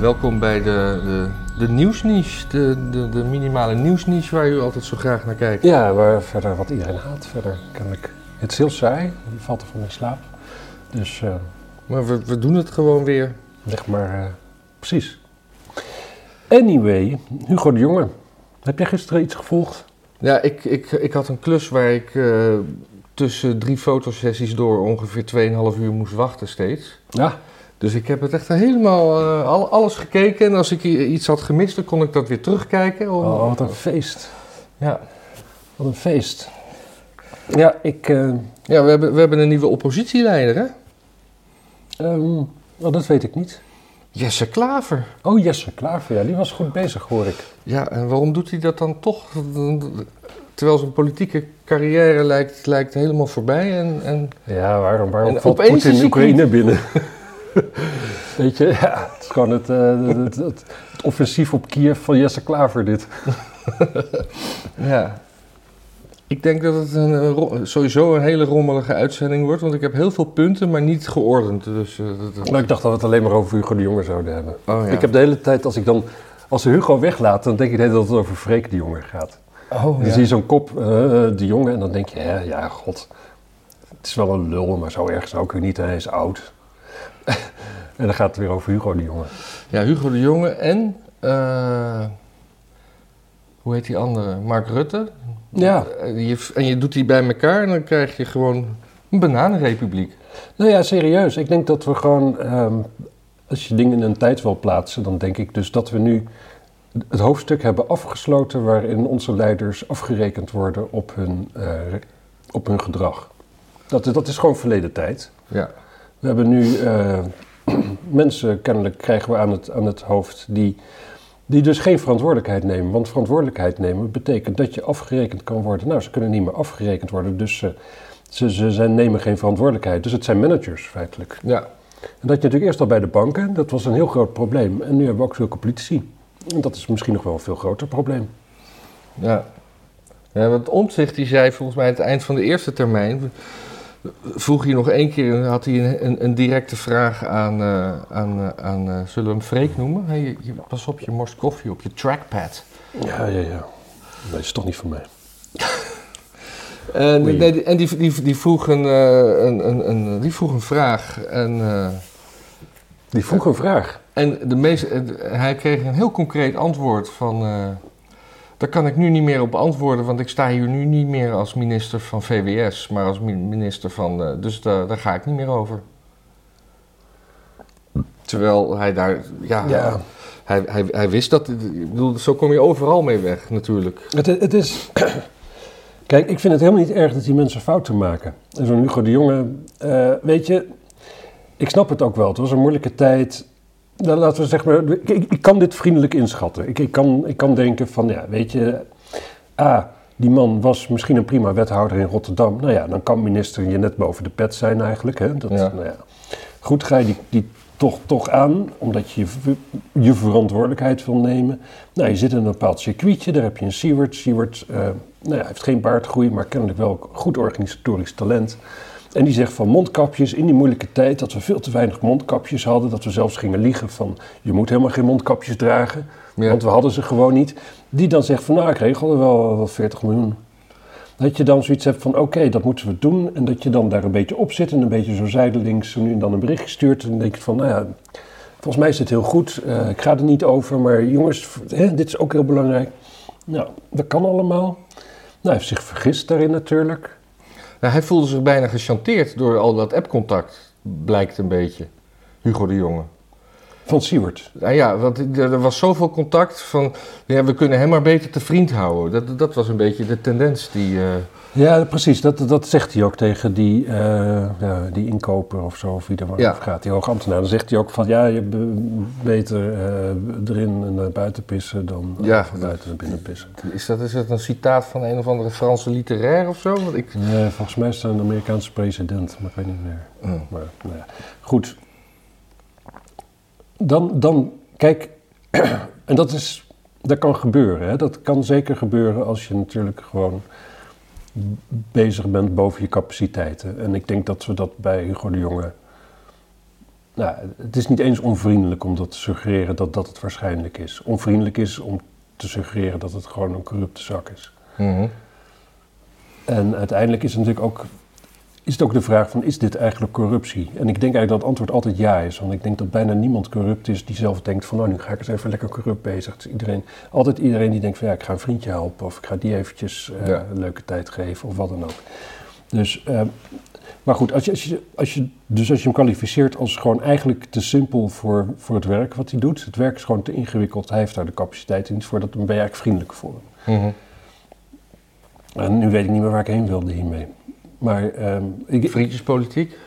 Welkom bij de, de, de nieuwsniche, de, de, de minimale nieuwsniche waar u altijd zo graag naar kijkt. Ja, waar verder wat iedereen haat. Verder kennelijk. Het is heel saai, je valt er van in slaap. Dus eh, Maar we, we doen het gewoon weer. leg maar eh, precies. Anyway, Hugo de Jonge. Heb jij gisteren iets gevolgd? Ja, ik, ik, ik had een klus waar ik eh, tussen drie fotosessies door ongeveer 2,5 uur moest wachten steeds. Ja. Dus ik heb het echt helemaal eh, al, alles gekeken. En als ik iets had gemist, dan kon ik dat weer terugkijken. om- Oh, wat een feest. ja. Wat een feest. Ja, ik... eh, ja, we hebben, we hebben een nieuwe oppositieleider, hè? oh, dat weet ik niet. Jesse Klaver. Oh, Jesse Klaver, ja, die was goed bezig, hoor ik. Ja, en waarom doet hij dat dan toch? Terwijl zijn politieke carrière lijkt, lijkt helemaal voorbij. En, en Ja, waarom, waarom En valt Poetin Oekraïne binnen? Weet je, ja, het is gewoon het, eh, het, het, het- offensief op Kiev van Jesse Klaver, dit. ja. Ik denk dat het een, sowieso een hele rommelige uitzending wordt. Want ik heb heel veel punten, maar niet geordend. Dus, eh, dat- Nou, ik dacht dat we het alleen maar over Hugo de Jonge zouden hebben. oh, ja. Ik heb de hele tijd, als ik dan, als ze Hugo weglaat, dan denk ik de hele tijd dat het over Freek de Jonge gaat. oh, Dan ja. zie je zo'n kop, eh, de Jonge, en dan denk je, hè, ja, god, het is wel een lul, maar zo erg zou ik u niet, hij is oud. En dan gaat het weer over Hugo de Jonge. ja, Hugo de Jonge en... eh, hoe heet die andere? Mark Rutte. Ja. Eh, je, en je doet die bij elkaar en dan krijg je gewoon een bananenrepubliek. Nou ja, serieus. Ik denk dat we gewoon, ehm, als je dingen in een tijd wil plaatsen, dan denk ik dus dat we nu het hoofdstuk hebben afgesloten waarin onze leiders afgerekend worden op hun, eh, op hun gedrag. Dat, dat is gewoon verleden tijd. Ja. We hebben nu eh, mensen, kennelijk krijgen we aan het, aan het hoofd, die, die dus geen verantwoordelijkheid nemen. Want verantwoordelijkheid nemen betekent dat je afgerekend kan worden. Nou, ze kunnen niet meer afgerekend worden, dus ze, ze, ze zijn, nemen geen verantwoordelijkheid. Dus het zijn managers feitelijk. Ja. En dat je natuurlijk eerst al bij de banken, dat was een heel groot probleem. En nu hebben we ook zulke politici. En dat is misschien nog wel een veel groter probleem. Ja. ja want Omtzigt die zei volgens mij aan het eind van de eerste termijn... vroeg hij nog één keer, had hij een, een, een directe vraag aan... eh, aan, eh, aan eh, zullen we hem Freek noemen? Hey, je- pas op, je morst koffie op je trackpad. Ja, ja, ja. Nee, dat is toch niet van mij. En, nee, en die, die, die, vroeg een, een, een, een, die vroeg een vraag. En, Die vroeg een vraag. en de meest, hij kreeg een heel concreet antwoord van... daar kan ik nu niet meer op antwoorden, want ik sta hier nu niet meer als minister van VWS, maar als mi- minister van. eh, dus daar, daar ga ik niet meer over. Terwijl hij daar. Ja, Ja. Hij, hij, hij wist dat. Ik bedoel, zo kom je overal mee weg, natuurlijk. Het, het is. Kijk, ik vind het helemaal niet erg dat die mensen fouten maken. En zo'n Hugo de Jonge, eh, weet je, ik snap het ook wel. Het was een moeilijke tijd. Nou, laten we zeggen maar, ik, ik- kan dit vriendelijk inschatten. Ik, ik, kan, ik kan denken van, ja, weet je, A, die man was misschien een prima wethouder in Rotterdam. Nou ja, dan kan minister je net boven de pet zijn eigenlijk. Hè? Dat, Ja. Nou ja. Goed, ga je die, die toch, toch aan, omdat je je, ver- je verantwoordelijkheid wil nemen. Nou, je zit in een bepaald circuitje, daar heb je een Siewert. Siewert eh, nou ja, heeft geen baardgroei, maar kennelijk wel goed organisatorisch talent. En die zegt van mondkapjes in die moeilijke tijd, dat we veel te weinig mondkapjes hadden. Dat we zelfs gingen liegen van, je moet helemaal geen mondkapjes dragen. Ja. Want we hadden ze gewoon niet. Die dan zegt van, nou, ik regel er wel, wel 40 miljoen. Dat je dan zoiets hebt van, oké, dat moeten we doen. En dat je dan daar een beetje op zit en een beetje zo zijdelings zo nu en dan een berichtje stuurt. En dan denk je van, nou ja, volgens mij is het heel goed. Eh, ik ga er niet over, maar jongens, hè, dit is ook heel belangrijk. Nou, dat kan allemaal. Nou, hij heeft zich vergist daarin natuurlijk. Nou, hij voelde zich bijna gechanteerd door al dat appcontact, blijkt een beetje. Hugo de Jonge. Van Siewert. Nou ja, want er er was zoveel contact van, ja, we kunnen hem maar beter te vriend houden. Dat, dat was een beetje de tendens die... eh, Ja, precies. Dat, dat zegt hij ook tegen die, eh, die inkoper of zo, of wie er maar Ja. gaat, die hoogambtenaar. Dan zegt hij ook van, ja, je be- beter eh, erin en naar buiten pissen dan eh, Ja. van buiten naar binnen pissen. is, dat, is dat een citaat van een of andere Franse literair of zo? Want ik, Nee, volgens mij is het een Amerikaanse president, maar ik weet niet meer. Oh. Maar, nou ja. Goed. Dan, dan kijk, en dat is, dat kan gebeuren. Hè? Dat kan zeker gebeuren als je natuurlijk gewoon bezig bent boven je capaciteiten. En ik denk dat we dat bij Hugo de Jonge Nou, het is niet eens onvriendelijk om dat te suggereren dat dat het waarschijnlijk is. Onvriendelijk is om te suggereren dat het gewoon een corrupte zak is. Mhm. En uiteindelijk is het natuurlijk ook, is het ook de vraag van, is dit eigenlijk corruptie? En ik denk eigenlijk dat het antwoord altijd ja is. Want ik denk dat bijna niemand corrupt is die zelf denkt van, nou nu ga ik eens even lekker corrupt bezig. Is iedereen, altijd iedereen die denkt van, ja ik ga een vriendje helpen of ik ga die eventjes eh, Ja. een leuke tijd geven of wat dan ook. Dus, eh, maar goed, als je, als je, als je, dus als je hem kwalificeert als gewoon eigenlijk te simpel voor, voor het werk wat hij doet. Het werk is gewoon te ingewikkeld, hij heeft daar de capaciteit niet voor, dat, dan ben je eigenlijk vriendelijk voor hem. Mhm. En nu weet ik niet meer waar ik heen wilde hiermee. Maar ehm, ik, Vriendjespolitiek?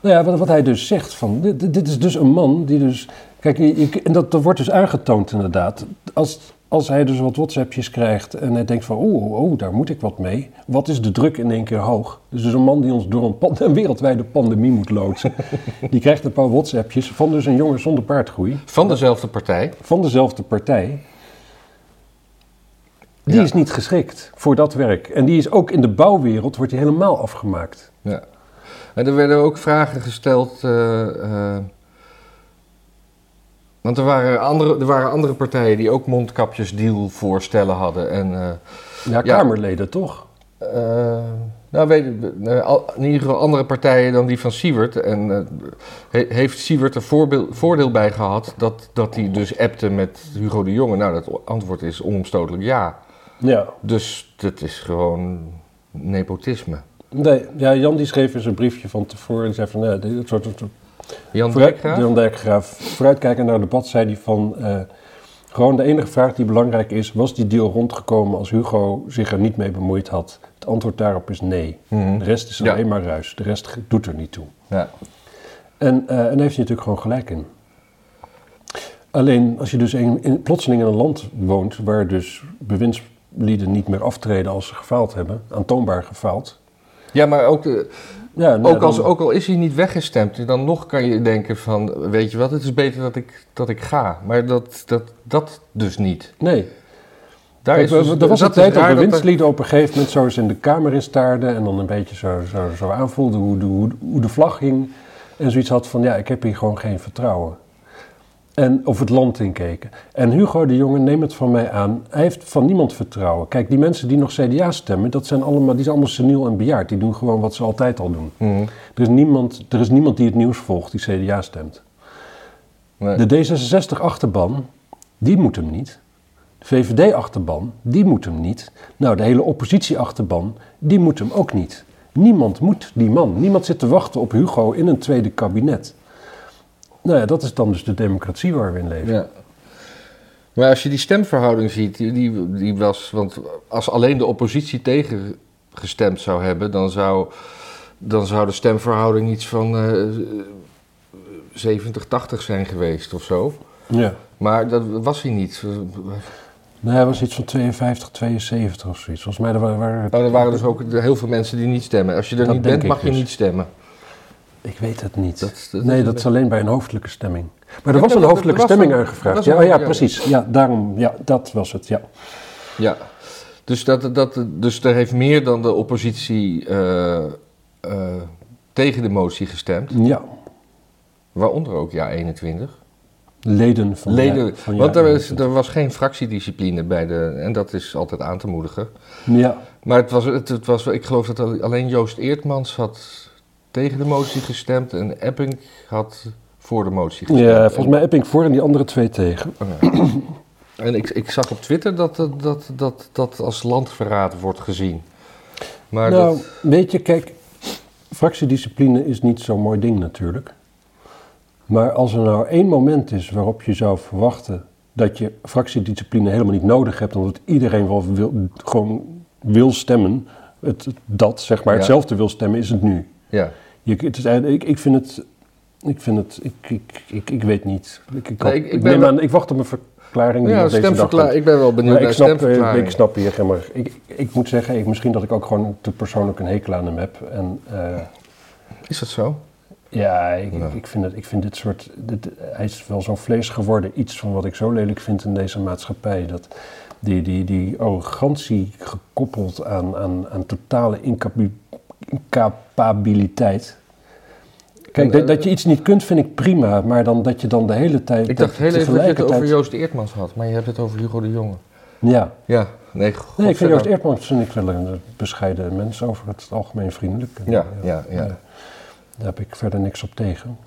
nou ja, wat, wat hij dus zegt, van, dit, dit is dus een man die dus... Kijk, en dat, dat wordt dus aangetoond inderdaad. Als, als hij dus wat WhatsAppjes krijgt en hij denkt van... Oh, oh, daar moet ik wat mee. Wat is de druk in één keer hoog? Dus, dus een man die ons door een, pan- een wereldwijde pandemie moet loodsen... die krijgt een paar WhatsAppjes van dus een jongen zonder paardgroei... Van dezelfde partij. van dezelfde partij... Die Ja. is niet geschikt voor dat werk. En die is ook in de bouwwereld wordt die helemaal afgemaakt. Ja. En er werden ook vragen gesteld. eh, eh, want er waren, andere, er waren andere partijen die ook mondkapjesdeal voorstellen hadden. En, eh, Ja, Ja. Kamerleden toch? nou, weet in ieder geval andere partijen dan die van Siewert. En he- heeft Siewert er voordeel bij gehad dat, dat hij dus appte met Hugo de Jonge? Nou, dat antwoord is onomstotelijk ja. Ja. Dus dat is gewoon nepotisme. Nee, ja, Jan die schreef eens een briefje van tevoren en zei van, nee, dit soort, soort, Jan Dijkgraaf? Jan Dijkgraaf, vooruitkijken naar het debat, zei hij van, eh, gewoon de enige vraag die belangrijk is, was die deal rondgekomen als Hugo zich er niet mee bemoeid had? Het antwoord daarop is nee. Mhm. De rest is Ja. alleen maar ruis, de rest doet er niet toe. Ja. En, eh, en daar heeft hij natuurlijk gewoon gelijk in. Alleen als je dus in, in- plotseling in een land woont waar dus bewindslieden niet meer aftreden als ze gefaald hebben, aantoonbaar gefaald. ja, maar ook... de- Ja, nou, Ook, als, dan- ook al is hij niet weggestemd, dan nog kan je denken van, weet je wat, het is beter dat ik, dat ik ga. Maar dat, dat, dat dus niet. Nee. Daar is dus- er was een tijd dat winstlieden op een gegeven moment zo eens in de kamer instaarden en dan een beetje zo, zo, zo aanvoelden hoe de, hoe, hoe de vlag hing. En zoiets had van, ja, ik heb hier gewoon geen vertrouwen. En, of het land inkeken. En Hugo de Jonge, neem het van mij aan, hij heeft van niemand vertrouwen. Kijk, die mensen die nog CDA stemmen, dat zijn allemaal, die zijn allemaal seniel en bejaard. Die doen gewoon wat ze altijd al doen. Mhm. Er is niemand, er is niemand die het nieuws volgt die CDA stemt. Nee. De D66-achterban, die moet hem niet. De VVD-achterban, die moet hem niet. Nou, de hele oppositie-achterban, die moet hem ook niet. Niemand moet die man. Niemand zit te wachten op Hugo in een tweede kabinet. Nou ja, dat is dan dus de democratie waar we in leven. Ja. Maar als je die stemverhouding ziet, die, die, was, want als alleen de oppositie tegen gestemd zou hebben, dan zou, dan zou de stemverhouding iets van eh 70, 80 zijn geweest of zo. Ja. Maar dat was hij niet. Nou, hij was iets van 52, 72 of zoiets. Volgens mij waren... waren Nou, er waren dus ook heel veel mensen die niet stemmen. Als je er Dat niet bent, mag je dus. niet stemmen. Ik weet het niet. Dat- dat- nee, dat- is alleen bij een hoofdelijke stemming. Maar er was een hoofdelijke was stemming aangevraagd. Ja, was ja, precies. Ja, daarom. Ja, dat was het. Ja. Ja, dus, dat, dat, dus er heeft meer dan de oppositie eh, eh, tegen de motie gestemd. ja. Waaronder ook ja 21. Leden van Leden, ja, van want ja, er, is, er was geen fractiediscipline bij de. En dat is altijd aan te moedigen. Ja, Maar het was, het, het was, ik geloof dat alleen Joost Eertmans had tegen de motie gestemd. En Epping had voor de motie gestemd. ja, volgens mij Epping voor en die andere twee tegen. En ik, ik zag op Twitter dat dat, dat, dat, dat als landverraad wordt gezien. Maar nou, dat, weet je, kijk, fractiediscipline is niet zo'n mooi ding natuurlijk. Maar als er nou één moment is waarop je zou verwachten dat je fractiediscipline helemaal niet nodig hebt, omdat iedereen wel wil, gewoon wil stemmen, het, dat zeg maar, Ja. hetzelfde wil stemmen, is het nu. ja. Je, het is eigenlijk, ik, ik vind het, ik vind het, ik, ik, ik, ik weet niet. Ik, ik, Nee, hoop- ik- ik ik, ben neem wel- aan, ik wacht op een verklaring Ja, stemverklaring. Ik ben wel benieuwd naar ik snap, eh, stemverklaring. ik snap hier, maar, ik, ik moet zeggen, ik, misschien dat ik ook gewoon te persoonlijk een hekel aan hem heb. En eh, Is dat zo? ja, ik, Ja. ik, vind het, ik vind dit soort, dit, hij is wel zo'n vlees geworden, iets van wat ik zo lelijk vind in deze maatschappij. Dat die, die, die arrogantie gekoppeld aan, aan, aan totale incapi- incapabiliteit. Kijk, dat, dat je iets niet kunt vind ik prima, maar dan dat je dan de hele tijd... Ik dacht heel even dat je het over Joost Eertmans had, maar je hebt het over Hugo de Jonge. Ja, Ja, nee, nee, ik vind. Joost Eertmans vind ik wel een bescheiden mens over het algemeen vriendelijk. Ja, ja, ja. Daar heb ik verder niks op tegen.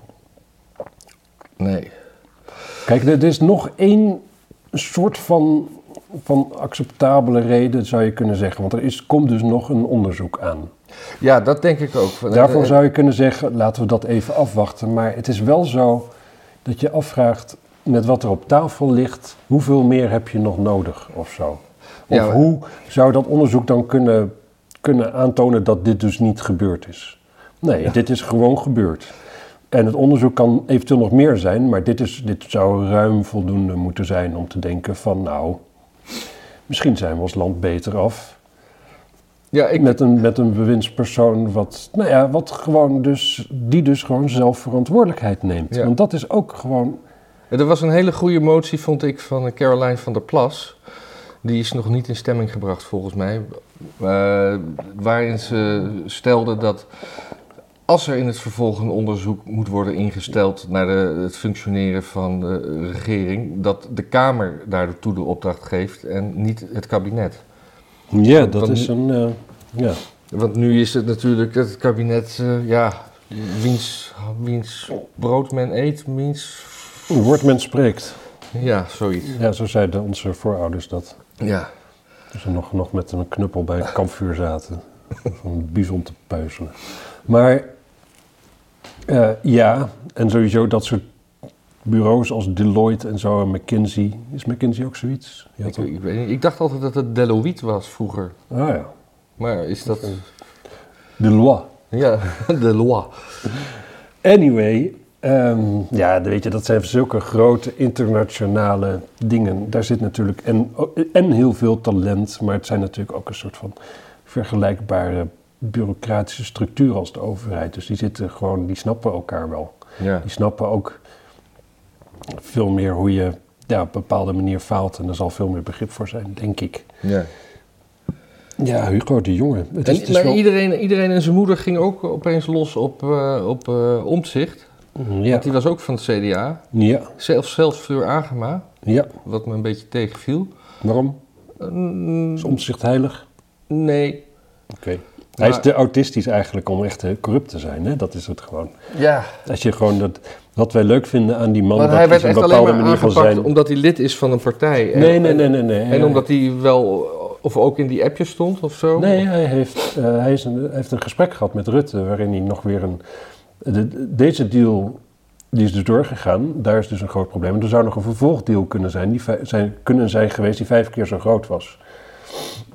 Nee. Kijk, er er is nog één soort van, van acceptabele reden, zou je kunnen zeggen. Want er is, komt dus nog een onderzoek aan. Ja, dat denk ik ook. Daarvoor zou je kunnen zeggen, laten we dat even afwachten. Maar het is wel zo dat je afvraagt, met wat er op tafel ligt, hoeveel meer heb je nog nodig of zo? Of Ja, maar- hoe zou dat onderzoek dan kunnen, kunnen aantonen dat dit dus niet gebeurd is? Nee, dit is gewoon gebeurd. En het onderzoek kan eventueel nog meer zijn, maar dit, is, dit zou ruim voldoende moeten zijn om te denken van nou, misschien zijn we als land beter af Ja, ik, met een, met een bewindspersoon wat, nou ja, wat gewoon dus, die dus gewoon zelf verantwoordelijkheid neemt. Ja. Want dat is ook gewoon, er was een hele goede motie, vond ik, van Caroline van der Plas. Die is nog niet in stemming gebracht, volgens mij. eh, waarin ze stelde dat als er in het vervolg een onderzoek moet worden ingesteld naar de, het functioneren van de regering, dat de Kamer daartoe de opdracht geeft en niet het kabinet. Ja, dat want is een, eh, ja. Want nu is het natuurlijk het kabinet, eh, ja, wiens, wiens brood men eet, wiens... Een woord men spreekt. Ja, zoiets. Ja, zo zeiden onze voorouders dat. Ja. Toen ze nog, nog met een knuppel bij het kampvuur zaten. Om bison te puizelen. Maar eh, ja, en sowieso dat soort bureaus als Deloitte en zo en McKinsey. Is McKinsey ook zoiets? Ja, Ik, ik, weet niet, ik dacht altijd dat het Deloitte was vroeger. Ah ja. Maar is dat... Deloitte. Ja, Deloitte. Anyway, ehm, ja, weet je, dat zijn zulke grote internationale dingen. Daar zit natuurlijk en, en heel veel talent, maar het zijn natuurlijk ook een soort van vergelijkbare bureaucratische structuur als de overheid. Dus die zitten gewoon, die snappen elkaar wel. Ja. Die snappen ook veel meer hoe je ja, op een bepaalde manier faalt. En er zal veel meer begrip voor zijn, denk ik. ja. Ja, Hugo de Jonge. Het is, En, het is maar wel- iedereen, iedereen en zijn moeder ging ook opeens los op, eh op eh, Omtzigt. ja, Want die was ook van het CDA. ja, Zelfs, zelfs Fleur Agema, ja. wat me een beetje tegenviel. Waarom? Mm, Is omzicht heilig? nee. Oké. Hij is te autistisch eigenlijk om echt corrupt te zijn, hè? Dat is het gewoon. Ja, Als je gewoon dat, wat wij leuk vinden aan die man, maar dat hij is werd een echt alleen bepaalde maar van zijn. omdat hij lid is van een partij. En, Nee, nee, nee, nee, nee. En omdat hij wel, of ook in die appjes stond of zo? Nee, hij heeft, eh, hij is een, heeft een gesprek gehad met Rutte waarin hij nog weer een. de- deze deal die is dus doorgegaan, daar is dus een groot probleem. Er zou nog een vervolgdeal kunnen zijn, die zijn, kunnen zijn geweest die vijf keer zo groot was.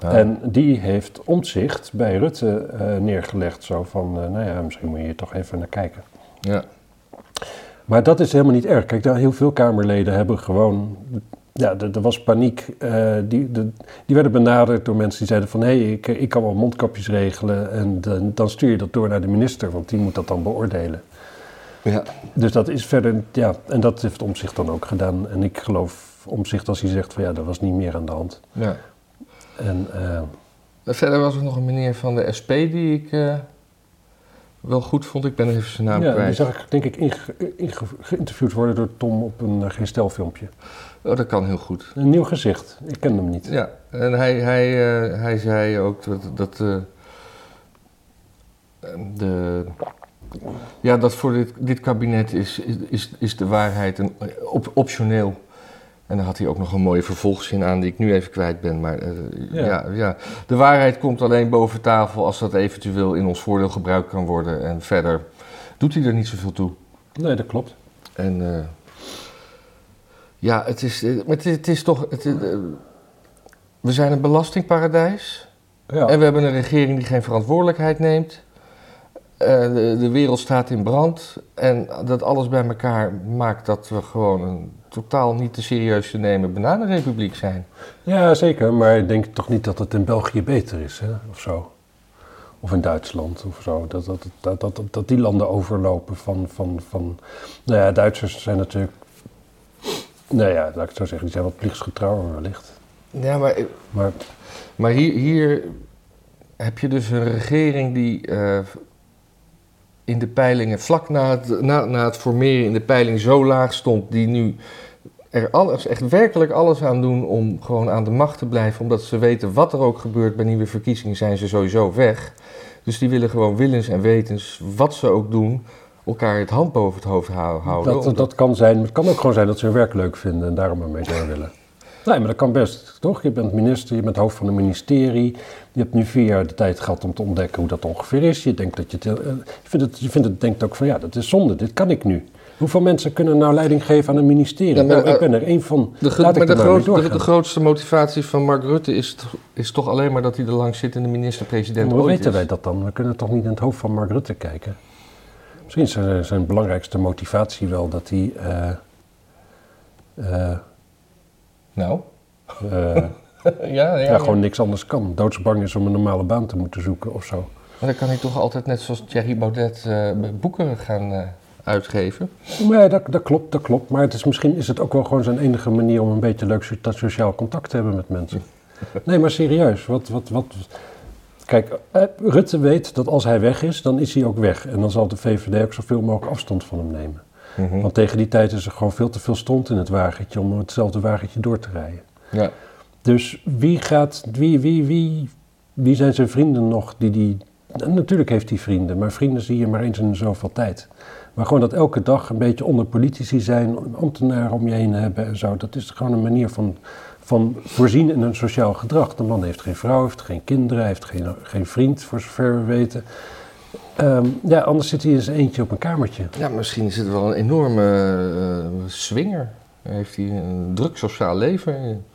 Ah. En die heeft omzicht bij Rutte eh, neergelegd. Zo van, eh, nou ja, misschien moet je hier toch even naar kijken. Ja. Maar dat is helemaal niet erg. Kijk, daar heel veel Kamerleden hebben gewoon. Ja, er, er was paniek. eh, die, de- die werden benaderd door mensen die zeiden van... hé, hey, ik, ik kan wel mondkapjes regelen en dan, dan stuur je dat door naar de minister... want die moet dat dan beoordelen. ja. Dus dat is verder... Ja, en dat heeft Omzicht dan ook gedaan. En ik geloof Omzicht als hij zegt van... ja, er was niet meer aan de hand. ja. En eh, Verder was er nog een meneer van de SP die ik eh, wel goed vond. Ik ben even zijn naam ja, die kwijt. zag ik denk ik inge- inge- geïnterviewd worden door Tom op een uh, geen stelfilmpje. Oh, dat kan heel goed. Een nieuw gezicht. Ik ken hem niet. Ja, en hij, hij, eh, hij zei ook dat, dat eh, de, ja, dat voor dit, dit kabinet is, is, is, is de waarheid een, op, optioneel. En daar had hij ook nog een mooie vervolgzin aan die ik nu even kwijt ben. Maar eh, Ja. ja. Ja, de waarheid komt alleen boven tafel als dat eventueel in ons voordeel gebruikt kan worden. En verder doet hij er niet zoveel toe. Nee, dat klopt. En eh, ja, het is, eh, maar het, is- het is toch. Het, we zijn een belastingparadijs. Ja. En we hebben een regering die geen verantwoordelijkheid neemt. Eh, de, de wereld staat in brand. En dat alles bij elkaar maakt dat we gewoon een totaal niet te serieus te nemen bananenrepubliek zijn. Ja, zeker. Maar ik denk toch niet dat het in België beter is, hè? of zo. Of in Duitsland of zo. Dat, dat, dat, dat, die landen overlopen van, van, van... Nou ja, Duitsers zijn natuurlijk... Nou ja, laat ik het zo zeggen, die zijn wat plichtsgetrouwer wellicht. Ja, maar, Maar maar hier, hier heb je dus een regering die eh, in de peilingen, vlak na het, na, na het formeren in de peiling zo laag stond, die nu er alles, echt werkelijk alles aan doen om gewoon aan de macht te blijven, omdat ze weten wat er ook gebeurt bij nieuwe verkiezingen, zijn ze sowieso weg. Dus die willen gewoon willens en wetens, wat ze ook doen, elkaar het hand boven het hoofd hou- houden. Dat, omdat- dat kan zijn. Het kan ook gewoon zijn dat ze hun werk leuk vinden en daarom ermee door willen. Nee, maar dat kan best, toch? Je bent minister, je bent hoofd van een ministerie. Je hebt nu vier jaar de tijd gehad om te ontdekken hoe dat ongeveer is. Je denkt dat je eh, je vindt het, je vindt het denkt ook van ja, dat is zonde, dit kan ik nu. Hoeveel mensen kunnen nou leiding geven aan een ministerie? Ja, maar, nou, ik eh, ben er één van. De, Laat maar de, groot- de, grootste motivatie van Mark Rutte is, is toch alleen maar dat hij de langzittende minister-president hoe weten is. wij dat dan? We kunnen toch niet in het hoofd van Mark Rutte kijken? Misschien is zijn, zijn belangrijkste motivatie wel dat hij... eh, Nou, eh, ja, ja, ja, gewoon niks anders kan. Doodsbang is om een normale baan te moeten zoeken of zo. Maar dan kan hij toch altijd net zoals Thierry Baudet eh, boeken gaan eh, uitgeven. Nee, dat, dat klopt, dat klopt. Maar het is, misschien is het ook wel gewoon zijn enige manier om een beetje leuk so- dat sociaal contact te hebben met mensen. Nee, maar serieus. Wat, wat, wat... Kijk, Rutte weet dat als hij weg is, dan is hij ook weg. En dan zal de VVD ook zoveel mogelijk afstand van hem nemen. Mhm. Want tegen die tijd is er gewoon veel te veel stond in het wagentje om hetzelfde wagentje door te rijden. Ja. Dus wie gaat, wie, wie, wie, wie zijn zijn vrienden nog die die... en natuurlijk heeft hij vrienden, maar vrienden zie je maar eens in zoveel tijd. Maar gewoon dat elke dag een beetje onder politici zijn, ambtenaren om je heen hebben en zo. Dat is gewoon een manier van, van voorzien in een sociaal gedrag. De man heeft geen vrouw, heeft geen kinderen, heeft geen, geen vriend, voor zover we weten. Ehm, ja, anders zit hij in zijn eentje op een kamertje. ja, misschien is het wel een enorme eh, swinger. Heeft hij een druk sociaal leven?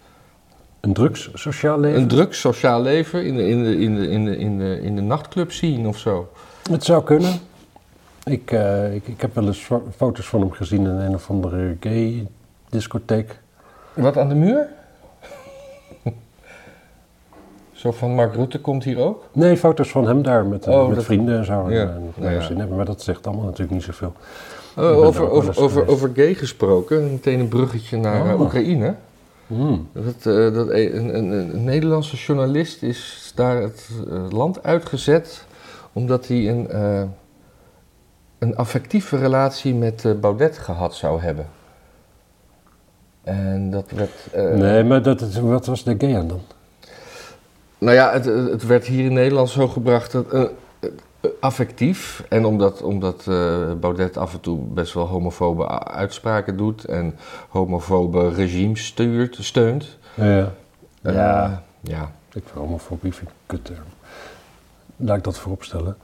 Een drugs sociaal leven. Een druk sociaal leven in de, in de, in de, in de, in de, in de nachtclub zien of zo? Het zou kunnen. Ik, eh, ik, ik heb wel eens fo- foto's van hem gezien in een of andere gay discotheek. Wat aan de muur? Zo van Mark Rutte komt hier ook? Nee, foto's van hem daar met, eh, Oh, met dat- vrienden en zo. Ja, En, eh, nou ja. zin hebben, maar dat zegt allemaal natuurlijk niet zoveel. Daar over, over, over, over gay gesproken, meteen een bruggetje naar eh, Oh. Oekraïne. Hmm. Dat, eh, dat een, een, een, een Nederlandse journalist is daar het eh, land uitgezet omdat hij een, eh, een affectieve relatie met eh, Baudet gehad zou hebben. En dat werd. eh, nee, maar dat, wat was de gay aan dan? Nou ja, het, het werd hier in Nederland zo gebracht dat, eh, eh, affectief. En omdat, omdat eh, Baudet af en toe best wel homofobe uitspraken doet en homofobe regimes stuurt, steunt. Ja. Ja. ja. Ik vind homofobie vind ik een kutterm. Laat ik dat voorop stellen.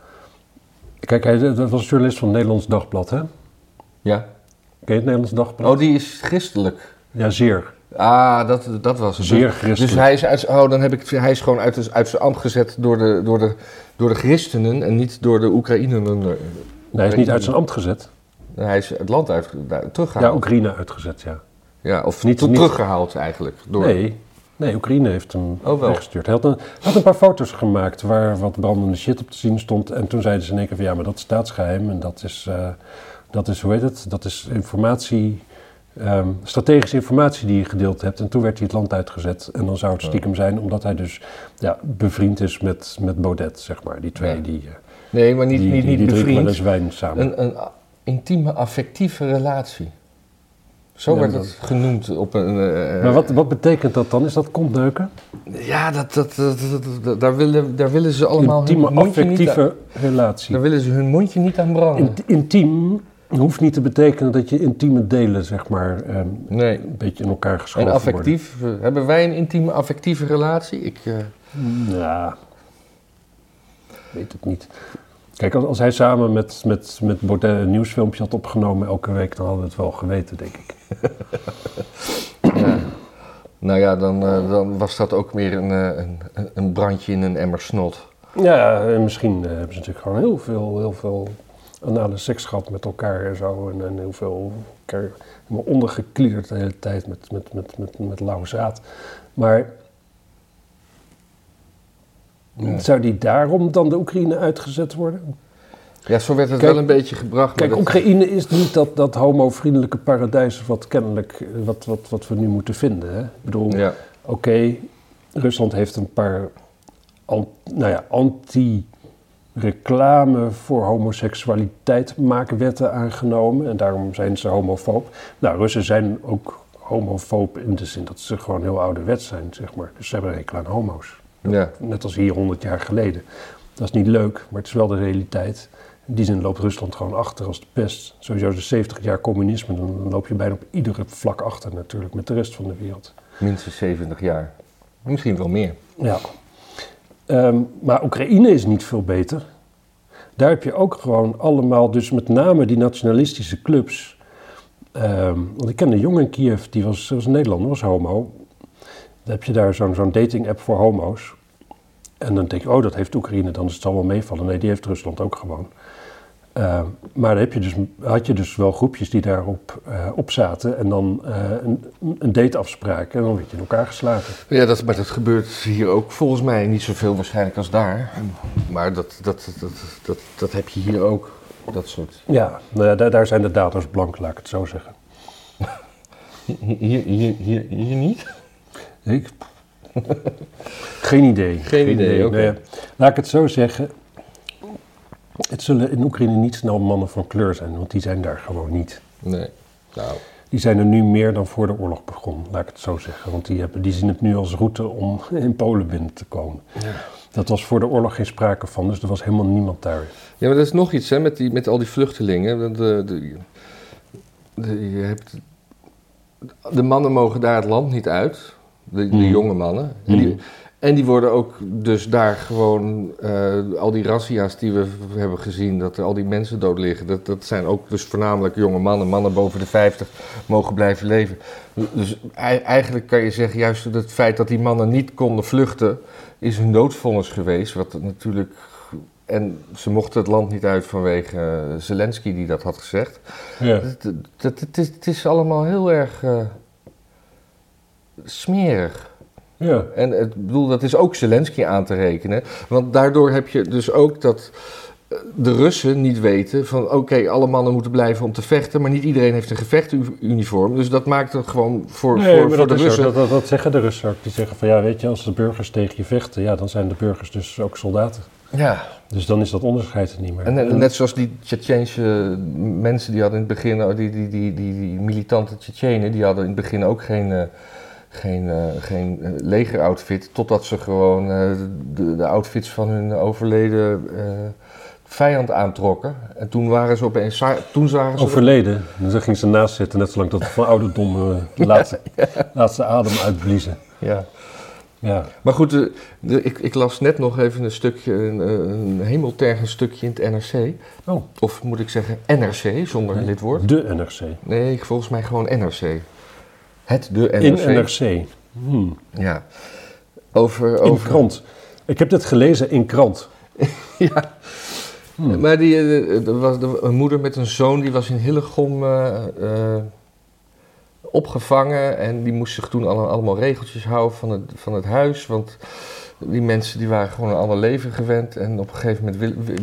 Kijk, hij dat was een journalist van het Nederlands Dagblad, hè? Ja. Ken je het Nederlands Dagblad? Oh, die is christelijk. Ja, zeer. Ah, dat, dat was het. Zeer Dus- christelijk. Dus hij is, uit, oh, dan heb ik, hij is gewoon uit, uit zijn ambt gezet door de, door, de, door de christenen en niet door de Oekraïneren. Nee, hij is niet uit zijn ambt gezet. Hij is het land uit, daar, teruggehaald. Ja, Oekraïne uitgezet, ja. Ja, of Niet- teruggehaald eigenlijk. Door, Nee, nee, Oekraïne heeft hem Oh, wel. weggestuurd. Hij had, een, hij had een paar foto's gemaakt waar wat brandende shit op te zien stond. En toen zeiden ze in één keer van ja, maar dat is staatsgeheim. En dat is, eh, dat is hoe heet het? Dat is informatie, ehm, strategische informatie die je gedeeld hebt. En toen werd hij het land uitgezet. En dan zou het stiekem zijn omdat hij dus ja, bevriend is met, met Baudet, zeg maar. Die twee, Ja. die, eh, Nee, maar niet, die, niet, die, niet die wel bevriend. eens wijn samen. Een, een intieme affectieve relatie. Zo Ja, werd dat- het genoemd op een... eh, maar wat, wat betekent dat dan? Is dat kontneuken? Ja, dat, dat, dat, dat- dat- daar, willen, daar willen ze allemaal Intieme hun mondje niet aan, affectieve relatie. Daar willen ze hun mondje niet aan branden. In- intiem hoeft niet te betekenen dat je intieme delen, zeg maar, ehm, Nee. een beetje in elkaar En geschoven affectief, eh, hebben wij een intieme affectieve relatie? Ik, eh, worden. Ja, weet het niet. Kijk, als, als hij samen met, met, met Baudet een nieuwsfilmpje had opgenomen elke week, dan hadden we het wel geweten, denk ik. ja. Nou ja, dan, eh, dan was dat ook meer een, een, een- brandje in een emmer snot. Ja, en misschien hebben ze natuurlijk gewoon heel veel, heel veel anale seks gehad met elkaar en zo. En, en heel veel elkaar ondergekliederd de hele tijd met, met, met, met, met lauw zaad. Maar Ja. zou die daarom dan de Oekraïne uitgezet worden? Ja, zo werd het Kijk- wel een beetje gebracht. Kijk, dat- Oekraïne is niet dat, dat homo-vriendelijke paradijs wat kennelijk wat, wat, wat we nu moeten vinden. Hè? Ik bedoel, Ja. oké, Rusland heeft een paar nou ja, anti, reclame voor homoseksualiteit maken wetten aangenomen. En daarom zijn ze homofoob. Nou, Russen zijn ook homofoob in de zin dat ze gewoon heel ouderwets zijn, zeg maar. Dus ze hebben een hekel aan homo's. Ja. Net als hier 100 jaar geleden. Dat is niet leuk, maar het is wel de realiteit. In die zin loopt Rusland gewoon achter als de pest. Sowieso de 70 jaar communisme, dan loop je bijna op iedere vlak achter natuurlijk met de rest van de wereld. Minstens 70 jaar. Misschien wel meer. Ja. Ehm, maar Oekraïne is niet veel beter. Daar heb je ook gewoon allemaal, dus met name die nationalistische clubs. Ehm, want ik ken een jongen in Kiev, die was, was een Nederlander, was homo. Dan heb je daar zo'n dating app voor homo's. En dan denk je, oh, dat heeft Oekraïne, dan is het wel meevallen. Nee, die heeft Rusland ook gewoon. Uh, maar dan heb je dus, had je dus wel groepjes die daarop uh, op zaten en dan uh, een, een dateafspraak en dan werd je in elkaar geslagen. Ja, dat, maar dat gebeurt hier ook volgens mij niet zoveel waarschijnlijk als daar. Maar dat, dat, dat, dat, dat heb je hier ook, dat soort. Ja, nou ja daar, daar zijn de daders blank, laat ik het zo zeggen. Hier, hier, hier, hier niet? Ik, geen idee. Geen, geen idee, idee. Okay. Nee, laat ik het zo zeggen. Het zullen in Oekraïne niet snel mannen van kleur zijn, want die zijn daar gewoon niet. Nee. Nou. Die zijn er nu meer dan voor de oorlog begon, laat ik het zo zeggen. Want die, hebben, die zien het nu als route om in Polen binnen te komen. Ja. Dat was voor de oorlog geen sprake van, dus er was helemaal niemand daar. Ja, maar dat is nog iets hè, met, die, met al die vluchtelingen. De, de, de, je hebt, de mannen mogen daar het land niet uit, de, de Mm. jonge mannen. En die, en die worden ook dus daar gewoon, uh, al die razzia's die we hebben gezien, dat er al die mensen dood liggen, dat, dat zijn ook dus voornamelijk jonge mannen. Mannen boven de 50 mogen blijven leven. Dus eigenlijk kan je zeggen, juist het feit dat die mannen niet konden vluchten, is hun doodvonnis geweest. Wat natuurlijk. En ze mochten het land niet uit vanwege Zelensky die dat had gezegd. Ja. Het, is, het is allemaal heel erg uh, smerig. Ja. En het bedoel, dat is ook Zelensky aan te rekenen. Want daardoor heb je dus ook dat de Russen niet weten van oké, okay, alle mannen moeten blijven om te vechten, maar niet iedereen heeft een gevechtuniform. Dus dat maakt het gewoon voor, nee, voor, voor de Russen. Dat, dat, dat, zeggen de Russen ook. Die zeggen van ja, weet je, als de burgers tegen je vechten, ja, dan zijn de burgers dus ook soldaten. Ja. Dus dan is dat onderscheid er niet meer. En, en net zoals die Tsjetsjeense mensen die hadden in het begin, die, die, die, die, die militante Tsjetsjenen, die hadden in het begin ook geen. Uh, geen, uh, geen uh, legeroutfit, totdat ze gewoon uh, de, de, outfits van hun overleden vijand aantrokken. En toen waren ze opeens... Toen zagen ze overleden? Dan gingen ze naast zitten, net zolang dat van ouderdom de laatste, ja, ja. laatste adem uitbliezen. Ja. Ja. Maar goed, de, de, ik, ik, las net nog even een stukje, een, een hemeltergend stukje in het NRC. Oh. Of moet ik zeggen NRC, zonder nee, lidwoord. De NRC. Nee, volgens mij gewoon NRC. Het de NRC. In NRC. Hmm. Ja. Over, in over... krant. Ik heb dit gelezen in krant. ja. Hmm. Maar die, er was een moeder met een zoon, die was in Hillegom uh, uh, opgevangen. En die moest zich toen allemaal regeltjes houden van het, van het huis. Want die mensen die waren gewoon een ander leven gewend. En op een gegeven moment wil,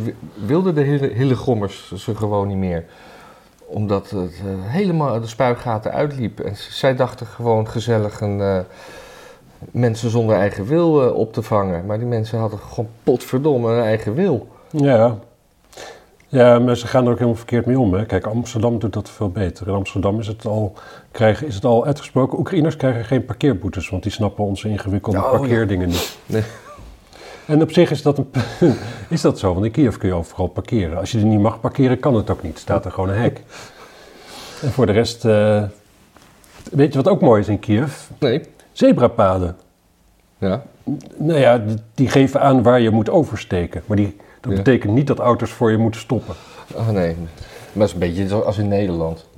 wilden de Hillegommers ze gewoon niet meer omdat het uh, helemaal de spuigaten uitliep. En zij dachten gewoon gezellig een, uh, mensen zonder eigen wil uh, op te vangen. Maar die mensen hadden gewoon potverdomme een eigen wil. Ja. Ja, maar ze gaan er ook helemaal verkeerd mee om. Hè. Kijk, Amsterdam doet dat veel beter. In Amsterdam is het al, krijgen, is het al uitgesproken. Oekraïners krijgen geen parkeerboetes, want die snappen onze ingewikkelde oh, parkeerdingen ja. niet. Nee. En op zich is dat, een, is dat zo, want in Kiev kun je overal parkeren. Als je er niet mag parkeren, kan het ook niet. Staat er gewoon een hek. En voor de rest, uh, weet je wat ook mooi is in Kiev? Nee. Zebrapaden. Ja. Nou ja, die, geven aan waar je moet oversteken. Maar die, dat ja. betekent niet dat auto's voor je moeten stoppen. Oh nee, maar dat is een beetje zoals in Nederland.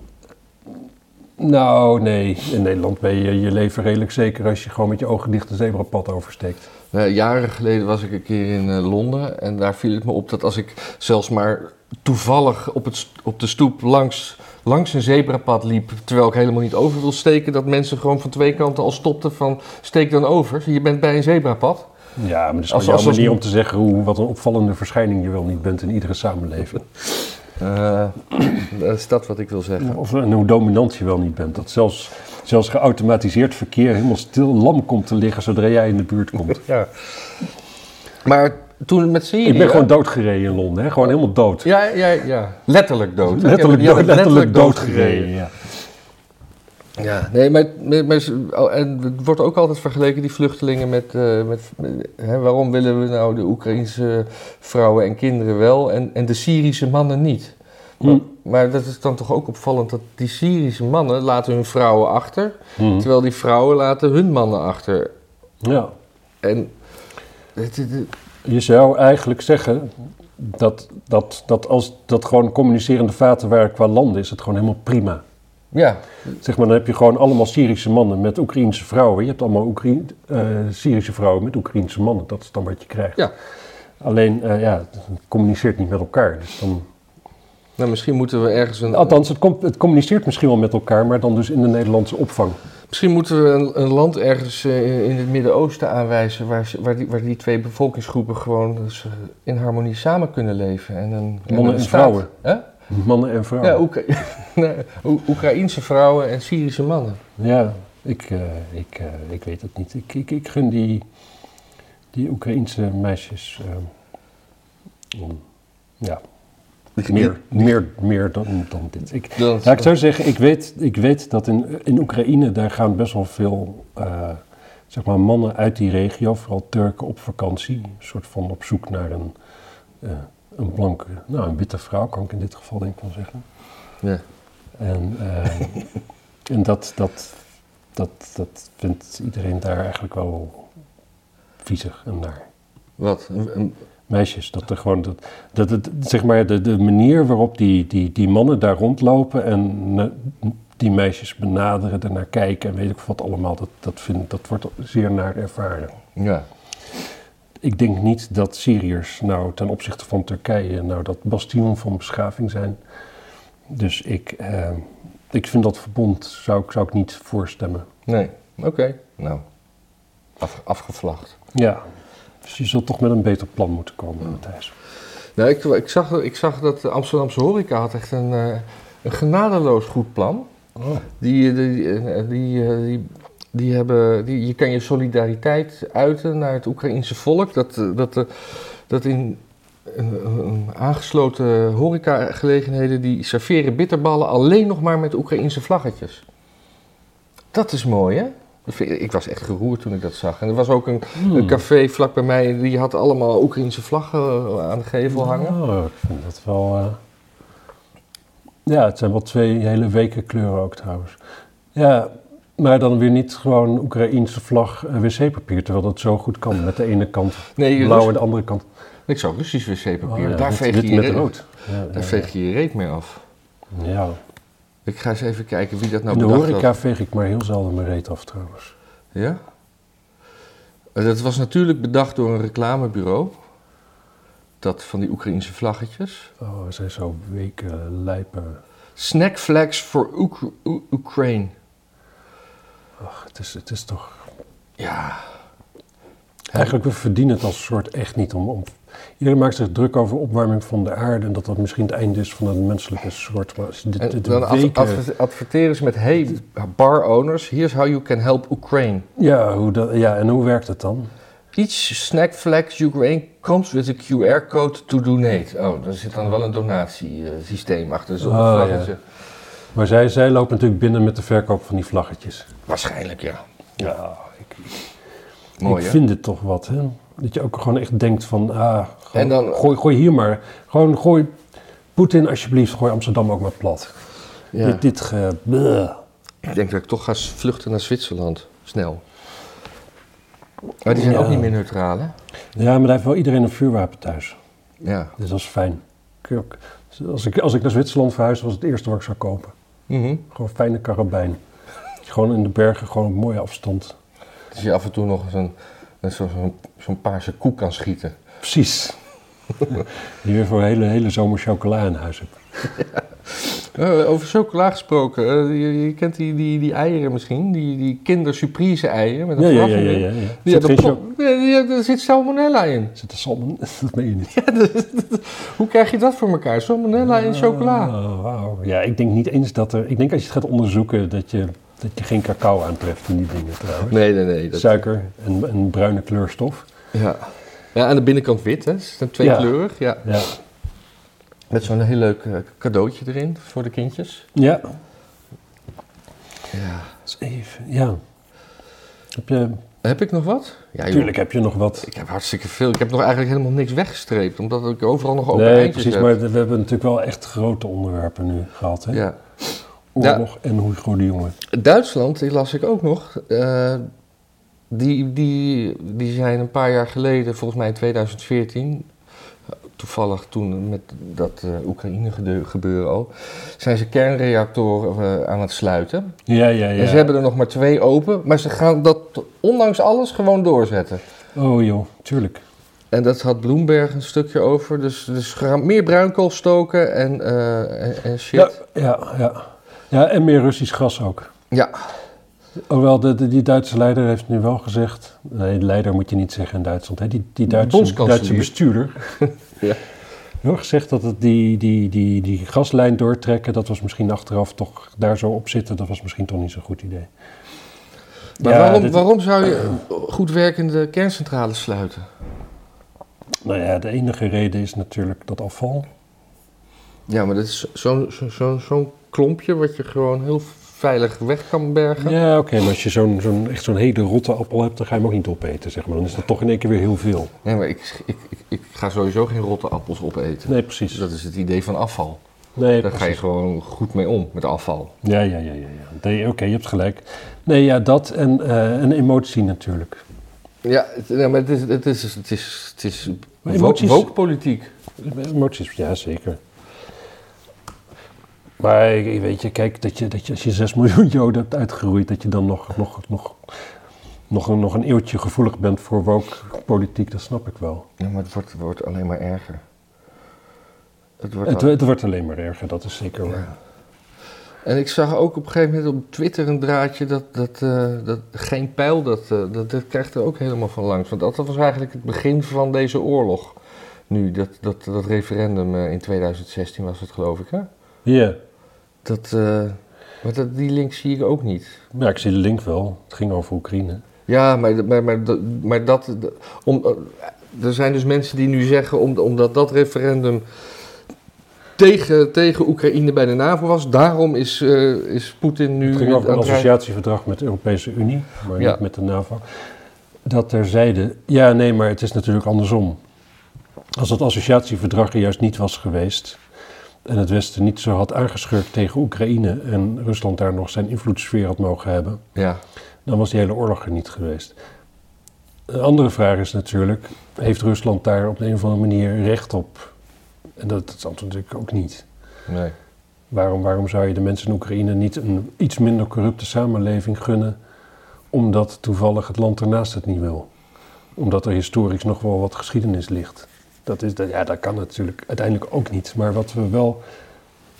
Nou, nee. In Nederland ben je je leven redelijk zeker als je gewoon met je ogen dicht een zebrapad oversteekt. Uh, jaren geleden was ik een keer in uh, Londen en daar viel het me op dat als ik zelfs maar toevallig op, het, op de stoep langs, langs een zebrapad liep, terwijl ik helemaal niet over wil steken, dat mensen gewoon van twee kanten al stopten van steek dan over, je bent bij een zebrapad. Ja, maar dat is jouw als, manier als... om te zeggen hoe, wat een opvallende verschijning je wel niet bent in iedere samenleving. Uh, dat is dat wat ik wil zeggen. Of en hoe dominant je wel niet bent. Dat zelfs, zelfs geautomatiseerd verkeer helemaal stil lam komt te liggen zodra jij in de buurt komt. Ja. Maar toen met Syrië. Ik ben gewoon doodgereden in Londen, hè? gewoon helemaal dood. Ja, ja, ja. Letterlijk dood. Letterlijk, dood, letterlijk doodgereden. Ja. Ja, nee, maar, oh, en het wordt ook altijd vergeleken, die vluchtelingen, met, eh, met, hè, waarom willen we nou de Oekraïnse vrouwen en kinderen wel en, en de Syrische mannen niet? Maar, Hm. maar dat is dan toch ook opvallend dat die Syrische mannen laten hun vrouwen achter, Hm. terwijl die vrouwen laten hun mannen achter. ja. En het, het- het- Je zou eigenlijk zeggen dat, dat, dat als dat gewoon communicerende vaten waren qua landen, is het gewoon helemaal prima. Ja, Zeg maar, dan heb je gewoon allemaal Syrische mannen met Oekraïense vrouwen. Je hebt allemaal eh, Syrische vrouwen met Oekraïense mannen. Dat is dan wat je krijgt. Ja. Alleen, eh, ja, het communiceert niet met elkaar. Dus dan... nou, misschien moeten we ergens een, Althans, het, com- het communiceert misschien wel met elkaar, maar dan dus in de Nederlandse opvang. Misschien moeten we een, een land ergens eh, in het Midden-Oosten aanwijzen waar, waar, die, waar die twee bevolkingsgroepen gewoon dus, in harmonie samen kunnen leven. En een, Mannen en vrouwen. Hè? Mannen en vrouwen. Ja, Oekra nee, Oe- Oekraïense vrouwen en Syrische mannen. Ja, ik, eh, ik, eh, ik weet het niet. Ik, ik, ik gun die, die Oekraïense meisjes. eh, ja, meer, meer, meer dan, dan dit. Ik, ja, ik zou zeggen, ik weet, ik weet dat in, in Oekraïne daar gaan best wel veel eh, zeg maar mannen uit die regio, vooral Turken, op vakantie. Een soort van op zoek naar een, eh, een blanke, nou een witte vrouw, kan ik in dit geval denk ik wel zeggen. Ja. En, eh, en dat, dat, dat, dat vindt iedereen daar eigenlijk wel viezig en naar. Wat? Een- Meisjes, dat er gewoon, dat, dat het, zeg maar, de, de manier waarop die, die, die mannen daar rondlopen en die meisjes benaderen, ernaar kijken en weet ik wat allemaal, dat, dat, vind, dat wordt zeer naar ervaren. ja. Ik denk niet dat Syriërs nou ten opzichte van Turkije nou dat bastion van beschaving zijn. Dus ik, eh, ik vind dat verbond, zou, ik- zou ik niet voorstemmen. Nee. Oké. Nou. Af, afgevlacht. Ja, dus je zult toch met een beter plan moeten komen, Matthijs. Nou, ik, ik, zag, ik zag dat de Amsterdamse horeca had echt een, eh, een genadeloos goed plan. Oh. Die, die, die, die, eh, die, hebben, die, je kan je solidariteit uiten naar het Oekraïense volk. Dat, eh, dat, eh, dat in een aangesloten horecagelegenheden die serveren bitterballen alleen nog maar met Oekraïense vlaggetjes. Dat is mooi, hè? Ik- was echt geroerd toen ik dat zag. En er was ook een, Hmm. een café vlak bij mij, die had allemaal Oekraïense vlaggen eh, aan de gevel hangen. Oh, ik vind dat wel... eh, Ja, het zijn wel twee hele weken kleuren ook trouwens. Ja, maar dan weer niet gewoon Oekraïense vlag eh, wc-papier, terwijl dat zo goed kan. Met de ene kant Nee, blauw en de andere kant ik zou Russisch wc-papier. oh ja, daar wit- veeg wit je met rood. Ja, Daar ja, veeg je je reet mee af. ja. Ik ga eens even kijken wie dat nou In de bedacht horeca had. veeg ik maar heel zelden mijn reet af trouwens. Ja? Eh, Dat was natuurlijk bedacht door een reclamebureau. Dat van die Oekraïense vlaggetjes. Oh, we zijn zo weken lijpen. Snack flags for Oek- Oe- Ukraine. Ach, het is, het is toch... Ja. Eigenlijk, we verdienen het als soort echt niet om, om... Iedereen maakt zich druk over opwarming van de aarde... en dat dat misschien het einde is van het menselijke soort. Maar dit, dit dan weken- adver- adver- adverteren ze met: Hey, bar owners, here's how you can help Ukraine. Ja, hoe dat, ja, en hoe werkt het dan? Each snack flags Ukraine comes with a QR code to donate. Oh, daar zit dan wel een donatiesysteem achter Oh, vlaggetje. Maar zij, zij lopen natuurlijk binnen met de verkoop van die vlaggetjes. Waarschijnlijk, ja. Ja, ik, Mooi, ik hè? vind het toch wat, hè? Dat je ook gewoon echt denkt van, ah, gewoon, En dan- gooi, gooi hier maar. Gewoon gooi Poetin alsjeblieft, gooi Amsterdam ook maar plat. Ja. Dit, dit ge... Ik denk dat ik toch ga vluchten naar Zwitserland. Snel. Maar die zijn Ja. ook niet meer neutraal, hè? Ja, maar daar heeft wel iedereen een vuurwapen thuis. Ja. Dus dat is fijn. Als ik, als ik naar Zwitserland verhuis, was het eerste wat ik zou kopen. Mhm. Gewoon fijne karabijn. Gewoon in de bergen, gewoon op mooie afstand. Dus je af en toe nog zo'n zo, zo'n zo'n paarse koek kan schieten. Precies. Die weer voor een hele, hele zomer chocola in huis hebt. Eh, over chocola gesproken. eh, je, je kent die, die, die eieren misschien? Die, die kindersurprise eieren met een Ja, ja, ja, ja. ja. Die Zit Ja, er zit salmonella in. Zit er salmon? Dat meen je niet. Ja, dat- hoe krijg je dat voor elkaar? Salmonella in chocola. Wauw. Ja, ik denk niet eens dat er... Ik denk als je het gaat onderzoeken dat je, dat je geen cacao aantreft in die dingen trouwens. Nee, nee, nee. Dat, Suiker en, en bruine kleurstof. ja. Ja, aan de binnenkant wit, hè? Is een tweekleurig, ja. Ja. Met zo'n heel leuk eh, cadeautje erin voor de kindjes. Ja. Ja. Eens even, ja. Heb je, Heb ik nog wat? Ja, joh. tuurlijk heb je nog wat. Ik heb hartstikke veel. Ik heb nog eigenlijk helemaal niks weggestreept, omdat ik overal nog open Nee, precies, heb. maar we hebben natuurlijk wel echt grote onderwerpen nu gehad. Hè? Ja. Oorlog en Hugo de Jonge. Duitsland, die las ik ook nog. eh, die, die, die zijn een paar jaar geleden, volgens mij in 2014, toevallig toen met dat eh, Oekraïne gebeuren al, zijn ze kernreactoren eh, aan het sluiten. Ja, ja, ja. En ze hebben er nog maar twee open, maar ze gaan dat ondanks alles gewoon doorzetten. Oh joh, tuurlijk. En dat had Bloomberg een stukje over. Dus, dus gaan meer bruinkool stoken en, eh, en, en shit. Ja, ja, ja. Ja, en meer Russisch gas ook. Ja. Hoewel, de, de- die Duitse leider heeft nu wel gezegd... Nee, leider moet je niet zeggen in Duitsland. Hè? Die, die Duitse. Duitse bestuurder... Ja. Wel gezegd dat het die, die, die, die gaslijn doortrekken... dat was misschien achteraf toch daar zo op zitten... dat was misschien toch niet zo'n goed idee. Maar Ja, waarom, dit- waarom zou je goed werkende kerncentrales sluiten? Nou ja, de enige reden is natuurlijk dat afval. Ja, maar dat is zo'n zo, zo, zo'n klompje wat je gewoon heel veilig weg kan bergen. Ja, oké, maar als je zo'n, zo'n, echt zo'n hele rotte appel hebt... dan ga je hem ook niet opeten, zeg maar. Dan is dat toch in één keer weer heel veel. Nee, maar ik, ik, ik, ik ga sowieso geen rotte appels opeten. Nee, precies. dat is het idee van afval. Nee, Daar ga je gewoon goed mee om, met afval. Ja, ja, ja, ja. ja. Nee, oké, je hebt gelijk. Nee, ja, dat en eh, een emotie natuurlijk. Ja, het, ja, maar het is, het is, het is, het is emoties- woke-politiek. Emoties, ja, zeker. Maar weet je, kijk, dat je, dat je als je 6 miljoen Joden hebt uitgeroeid, dat je dan nog, nog, nog, nog, een, nog een eeuwtje gevoelig bent voor woke politiek, dat snap ik wel. Ja, maar het wordt, wordt alleen maar erger. Het wordt Het, al- het wordt alleen maar erger, dat is zeker waar. Ja. En ik zag ook op een gegeven moment op Twitter een draadje dat, dat, eh, dat geen pijl, dat, eh, dat, dat krijgt er ook helemaal van langs. Want dat was eigenlijk het begin van deze oorlog. Nu, dat, dat, dat referendum eh, in 2016 was het geloof ik, hè? Ja, Dat, eh, maar dat, die link zie ik ook niet. ja, ik zie de link wel. Het ging over Oekraïne. Ja, maar, maar, maar, dat- maar dat. Om, eh, er zijn dus mensen die nu zeggen, om, omdat dat referendum tegen, tegen Oekraïne bij de NAVO was, daarom is, eh, is Poetin nu. Het ging over een associatieverdrag met de Europese Unie, maar Ja. niet met de NAVO. Dat terzijde, ja nee, maar het is natuurlijk andersom. Als dat associatieverdrag er juist niet was geweest en het Westen niet zo had aangeschurkt tegen Oekraïne en Rusland daar nog zijn invloedssfeer had mogen hebben, Ja, dan was die hele oorlog er niet geweest. Een andere vraag is natuurlijk, heeft Rusland daar op de een of andere manier recht op? En dat, dat is antwoord natuurlijk ook niet. nee. Waarom, waarom zou je de mensen in Oekraïne niet een iets minder corrupte samenleving gunnen, omdat toevallig het land ernaast het niet wil? Omdat er historisch nog wel wat geschiedenis ligt. Dat, is, dat, ja, dat kan natuurlijk uiteindelijk ook niet. Maar wat we wel,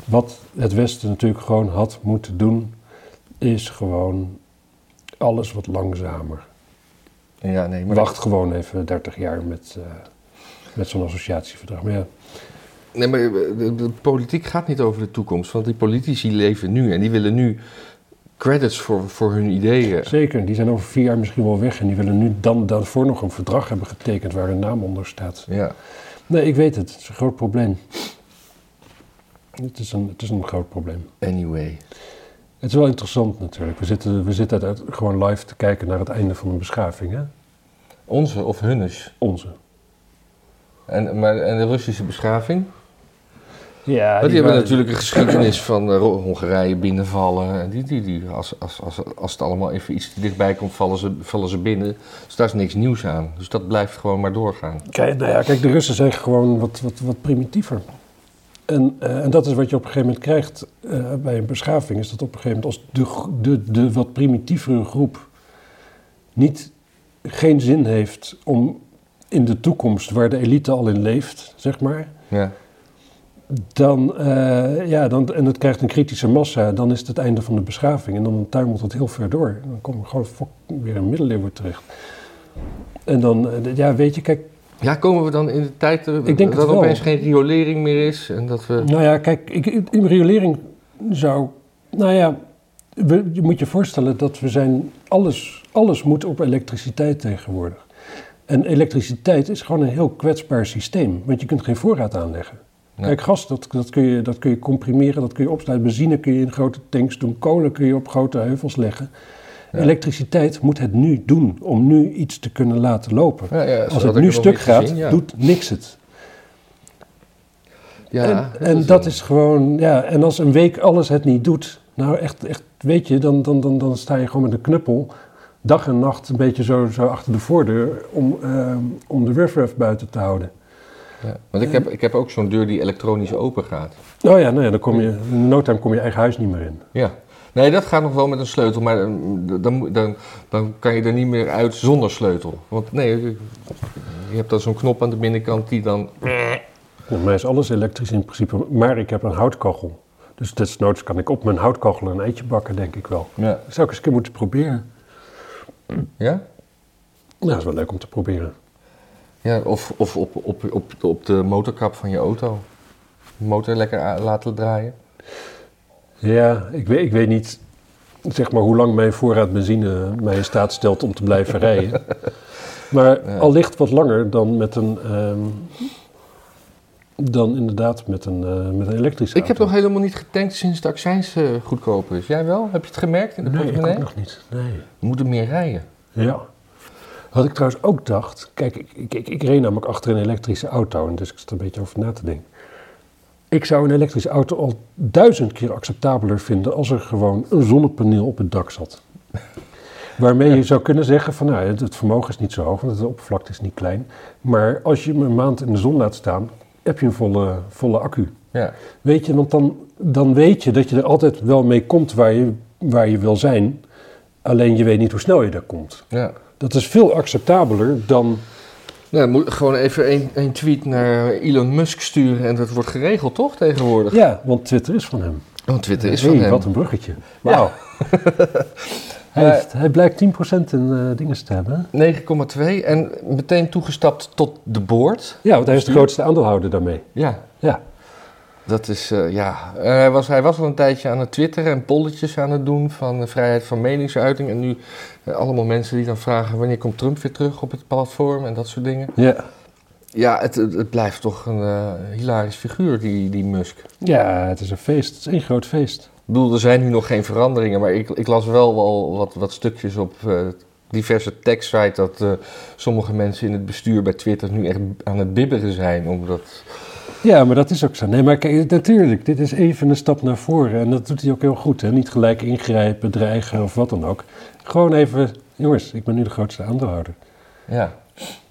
wat het Westen natuurlijk gewoon had moeten doen, is gewoon alles wat langzamer. Ja, nee, maar Wacht gewoon even 30 jaar met, eh, met zo'n associatieverdrag. Maar ja, Nee, maar de, de politiek gaat niet over de toekomst. Want die politici leven nu en die willen nu credits voor, voor hun ideeën. Zeker, die zijn over vier jaar misschien wel weg en die willen nu dan daarvoor nog een verdrag hebben getekend waar hun naam onder staat. Ja. Nee, ik weet het. Het is een groot probleem. Het is een, het is een groot probleem. Anyway. Het is wel interessant natuurlijk. We zitten, we zitten uit, gewoon live te kijken naar het einde van een beschaving, hè? Onze of hunnes. Onze. En, maar, en de Russische beschaving? Ja, die hebben natuurlijk een geschiedenis van eh, Hongarije binnenvallen. En die, die, die, als, als, als, als het allemaal even iets te dichtbij komt, vallen ze, vallen ze binnen. Dus daar is niks nieuws aan. Dus dat blijft gewoon maar doorgaan. Kijk, nou ja, kijk, de Russen zijn gewoon wat, wat, wat primitiever. En, eh, en dat is wat je op een gegeven moment krijgt eh, bij een beschaving. Is dat op een gegeven moment als de, de, de wat primitievere groep niet, geen zin heeft om in de toekomst, waar de elite al in leeft, zeg maar. Ja. Dan, eh, ja, dan, en het krijgt een kritische massa, dan is het het einde van de beschaving. En dan tuimelt het heel ver door. Dan kom je gewoon weer in middeleeuwen terecht. En dan, eh, ja, weet je, kijk, ja, komen we dan in de tijd Ik denk dat er opeens geen riolering meer is? En dat we... Nou ja, kijk, ik, in riolering zou. Nou ja, we, je moet je voorstellen dat we zijn. Alles, alles moet op elektriciteit tegenwoordig. En elektriciteit is gewoon een heel kwetsbaar systeem, want je kunt geen voorraad aanleggen. Kijk, gas, dat, dat, kun je, dat kun je comprimeren, dat kun je opsluiten. Benzine kun je in grote tanks doen, kolen kun je op grote heuvels leggen. Ja. Elektriciteit moet het nu doen om nu iets te kunnen laten lopen. Ja, Als het nu stuk gaat, doet niks het. Ja, en en dat is gewoon, ja, en als een week alles het niet doet, nou echt, echt weet je, dan, dan, dan, dan sta je gewoon met een knuppel dag en nacht een beetje zo, zo achter de voordeur om, ehm, om de riffraff buiten te houden. Ja, want ik heb, ik heb ook zo'n deur die elektronisch open gaat. Nou ja, nou ja dan kom je, in no time kom je eigen huis niet meer in. Ja. Nee, dat gaat nog wel met een sleutel, maar eh, dan, dan, dan kan je er niet meer uit zonder sleutel. Want nee, je je hebt dan zo'n knop aan de binnenkant die dan... Bij mij is alles elektrisch in principe, maar ik heb een houtkachel. Dus desnoods kan ik op mijn houtkachel een eitje bakken, denk ik wel. Ja. Dat zou ik eens een keer moeten proberen. Ja? Nou, dat is wel leuk om te proberen. Ja, of, of op, op, op, op de motorkap van je auto. De motor lekker laten draaien. Ja, ik weet, ik weet niet zeg maar, hoe lang mijn voorraad benzine mij in staat stelt om te blijven rijden. Maar Ja. al ligt wat langer dan met een. ehm, dan inderdaad met een, eh, met een elektrische Ik heb nog helemaal niet getankt sinds de accijns eh, goedkoper is. Jij wel? Heb je het gemerkt in de Nee, ik portemonnee? ook nog niet. Nee. We moeten meer rijden. Ja. Wat ik trouwens ook dacht. Kijk, ik, ik, ik, ik reed namelijk achter een elektrische auto. En dus ik zat er een beetje over na te denken. Ik zou een elektrische auto al duizend keer acceptabeler vinden als er gewoon een zonnepaneel op het dak zat. Waarmee je zou kunnen zeggen van nou, het, het vermogen is niet zo hoog, want de oppervlakte is niet klein. Maar als je hem een maand in de zon laat staan, heb je een volle, volle accu. Ja. Weet je, want dan, dan weet je dat je er altijd wel mee komt waar je, waar je wil zijn. Alleen je weet niet hoe snel je daar komt. ja. Dat is veel acceptabeler dan. Nou, moet gewoon even één één tweet naar Elon Musk sturen en dat wordt geregeld, toch, tegenwoordig? Ja, want Twitter is van hem. Want Twitter is Hey, van hem. Wat een bruggetje. Wauw. hij, Maar- heeft, hij blijkt 10% in eh, dingen te hebben. 9,2 en meteen toegestapt tot de board. Ja, want hij is de grootste aandeelhouder daarmee. Ja, Ja. Dat is, eh, ja. Eh, hij, was, hij was al een tijdje aan het twitteren en polletjes aan het doen van eh, vrijheid van meningsuiting. En nu eh, allemaal mensen die dan vragen wanneer komt Trump weer terug op het platform en dat soort dingen. Ja, Ja, het, het, het blijft toch een hilarisch figuur, die, die Musk. ja het is een feest. Het is één groot feest. Ik bedoel, er zijn nu nog geen veranderingen, maar ik, ik las wel wel wat, wat stukjes op diverse tekstsites dat sommige mensen in het bestuur bij Twitter nu echt aan het bibberen zijn. Omdat, Ja, maar dat is ook zo. Nee, maar kijk, natuurlijk, dit is even een stap naar voren. En dat doet hij ook heel goed. Hè? Niet gelijk ingrijpen, dreigen of wat dan ook. Gewoon even, jongens, ik ben nu de grootste aandeelhouder. ja.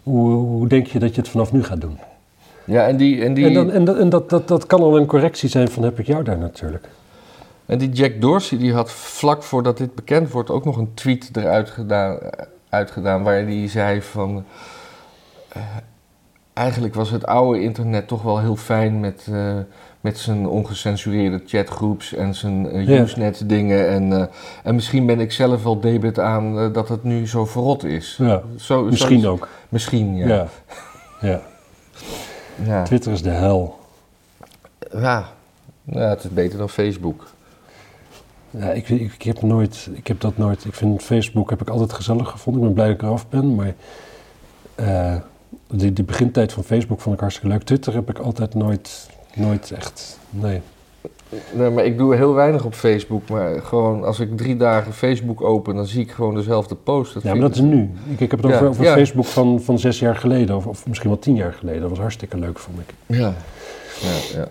Hoe, hoe denk je dat je het vanaf nu gaat doen? Ja, en die, en die, En, dan, en, dat, en dat, dat, dat kan al een correctie zijn van heb ik jou daar natuurlijk. en die Jack Dorsey die had vlak voordat dit bekend wordt ook nog een tweet eruit gedaan, uitgedaan waar hij zei van... eh, eigenlijk was het oude internet toch wel heel fijn met, eh, met zijn ongecensureerde chatgroeps en zijn Ja. Usenet dingen. En, eh, en misschien ben ik zelf wel debet aan dat het nu zo verrot is. Ja, Zo, misschien zo- ook. Misschien, ja. Ja. Ja. Ja. Twitter is de hel. Ja. ja, het is beter dan Facebook. Ja, ik, ik, ik heb nooit, ik heb dat nooit. Ik vind Facebook heb ik altijd gezellig gevonden. Ik ben blij dat ik eraf ben, maar die, die begintijd van Facebook vond ik hartstikke leuk. Twitter heb ik altijd nooit, nooit echt. Nee. Nee, maar ik doe heel weinig op Facebook. Maar gewoon als ik drie dagen Facebook open, dan zie ik gewoon dezelfde post. Dat Ja, maar dat is nu. Ik, ik heb het Ja, over, over ja. Facebook van, van zes jaar geleden, of, of misschien wel tien jaar geleden. Dat was hartstikke leuk, vond ik. Ja. Ja, ja.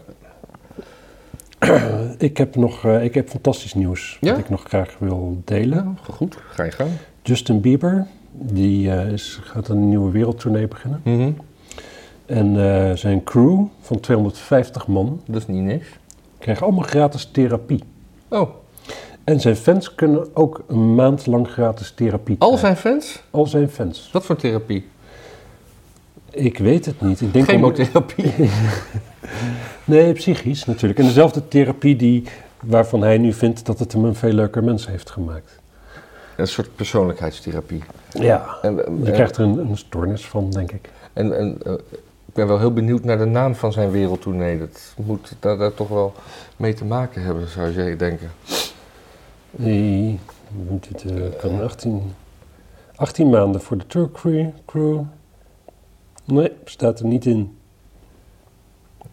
Ik heb nog eh, ik heb fantastisch nieuws Ja? dat ik nog graag wil delen. Goed, ga je gang. Justin Bieber, die eh, is, gaat een nieuwe wereldtournee beginnen. Mhm. En eh, zijn crew van 250 man Dat is niet niks. krijgen allemaal gratis therapie. Oh, En zijn fans kunnen ook een maand lang gratis therapie al krijgen. zijn fans? Al zijn fans. Wat voor therapie? Ik weet het niet. Ik denk om- Chemotherapie. Nee, psychisch natuurlijk. En dezelfde therapie die, waarvan hij nu vindt dat het hem een veel leuker mens heeft gemaakt. Een soort persoonlijkheidstherapie. Ja. En, Je en, krijgt er een, een stoornis van, denk ik. en, en, eh, ik ben wel heel benieuwd naar de naam van zijn wereldtournee. Dat moet daar, daar toch wel mee te maken hebben, zou je denken. Die, dit, eh, kan 18, 18 maanden voor de tour crew. Nee, staat er niet in.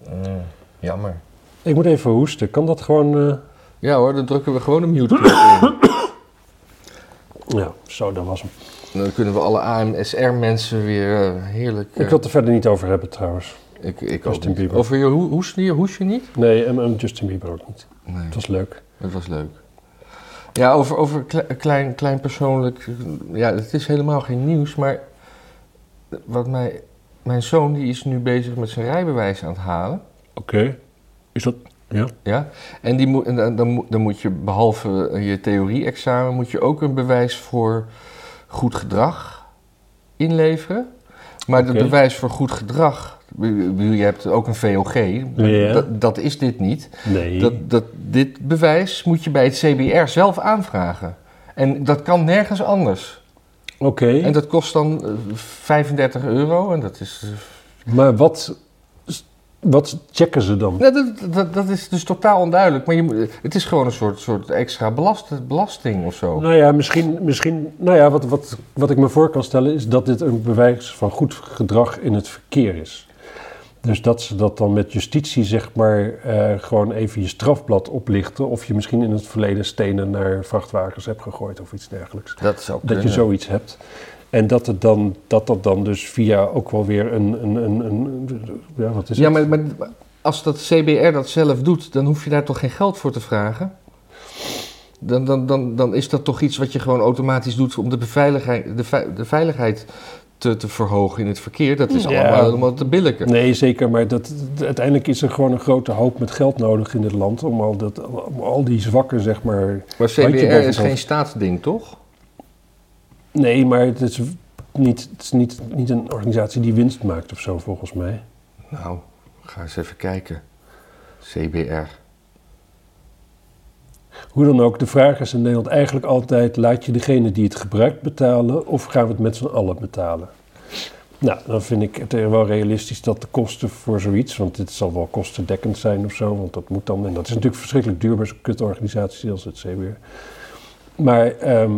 Mm, jammer. Ik moet even hoesten. Kan dat gewoon... eh, Ja hoor, dan drukken we gewoon een mute in. Ja, zo, dat was hem. Dan kunnen we alle AMSR-mensen weer eh, heerlijk... eh, Ik wil het er verder niet over hebben trouwens. ik, ik ook Justin niet. Bieber. Over je ho hoes, je hoes je niet? Nee, en, en Justin Bieber ook niet. Nee, Het was leuk. dat was leuk. Ja, over, over kle- klein, klein persoonlijk... Ja, het is helemaal geen nieuws, maar... Wat mij... Mijn zoon die is nu bezig met zijn rijbewijs aan het halen. Oké. Is dat... Ja. Ja, en, die moet, en dan, dan, moet- je behalve je theorie-examen, moet je ook een bewijs voor goed gedrag inleveren. Maar het bewijs voor goed gedrag, je hebt ook een VOG, Ja. dat, dat is dit niet. Nee. Dat, dat, dit bewijs moet je bij het CBR zelf aanvragen. En dat kan nergens anders. Oké. En dat kost dan eh, 35 euro en dat is... eh, Maar wat... Wat checken ze dan? Nou, dat, dat, dat is dus totaal onduidelijk. Maar je, het is gewoon een soort, soort extra belast, belasting of zo. Nou ja, misschien, misschien nou ja, wat, wat, wat ik me voor kan stellen is dat dit een bewijs van goed gedrag in het verkeer is. Dus dat ze dat dan met justitie, zeg maar, eh, gewoon even je strafblad oplichten. Of je misschien in het verleden stenen naar vrachtwagens hebt gegooid of iets dergelijks. Dat zou Dat je zoiets hebt. En dat, het dan, dat dat dan dus via ook wel weer een. een, een, een ja, wat is Ja, maar, maar als dat CBR dat zelf doet, dan hoef je daar toch geen geld voor te vragen? Dan, dan, dan, dan is dat toch iets wat je gewoon automatisch doet om de, beveiligheid, de, de veiligheid te, te verhogen in het verkeer. Dat is Ja. allemaal helemaal te billijken. Nee, zeker. Maar dat, uiteindelijk is er gewoon een grote hoop met geld nodig in dit land. Om al, dat, om al die zwakken, zeg maar. Maar CBR is geen staatsding, toch? Nee, maar het is niet, het is niet, niet een organisatie die winst maakt of zo, volgens mij. Nou, ga eens even kijken. CBR. Hoe dan ook, de vraag is in Nederland eigenlijk altijd: laat je degene die het gebruikt betalen of gaan we het met z'n allen betalen? Nou, dan vind ik het wel realistisch dat de kosten voor zoiets, want dit zal wel kostendekkend zijn of zo, want dat moet dan, en dat is natuurlijk verschrikkelijk duur bij zo'n kutorganisatie als het CBR. Maar ehm,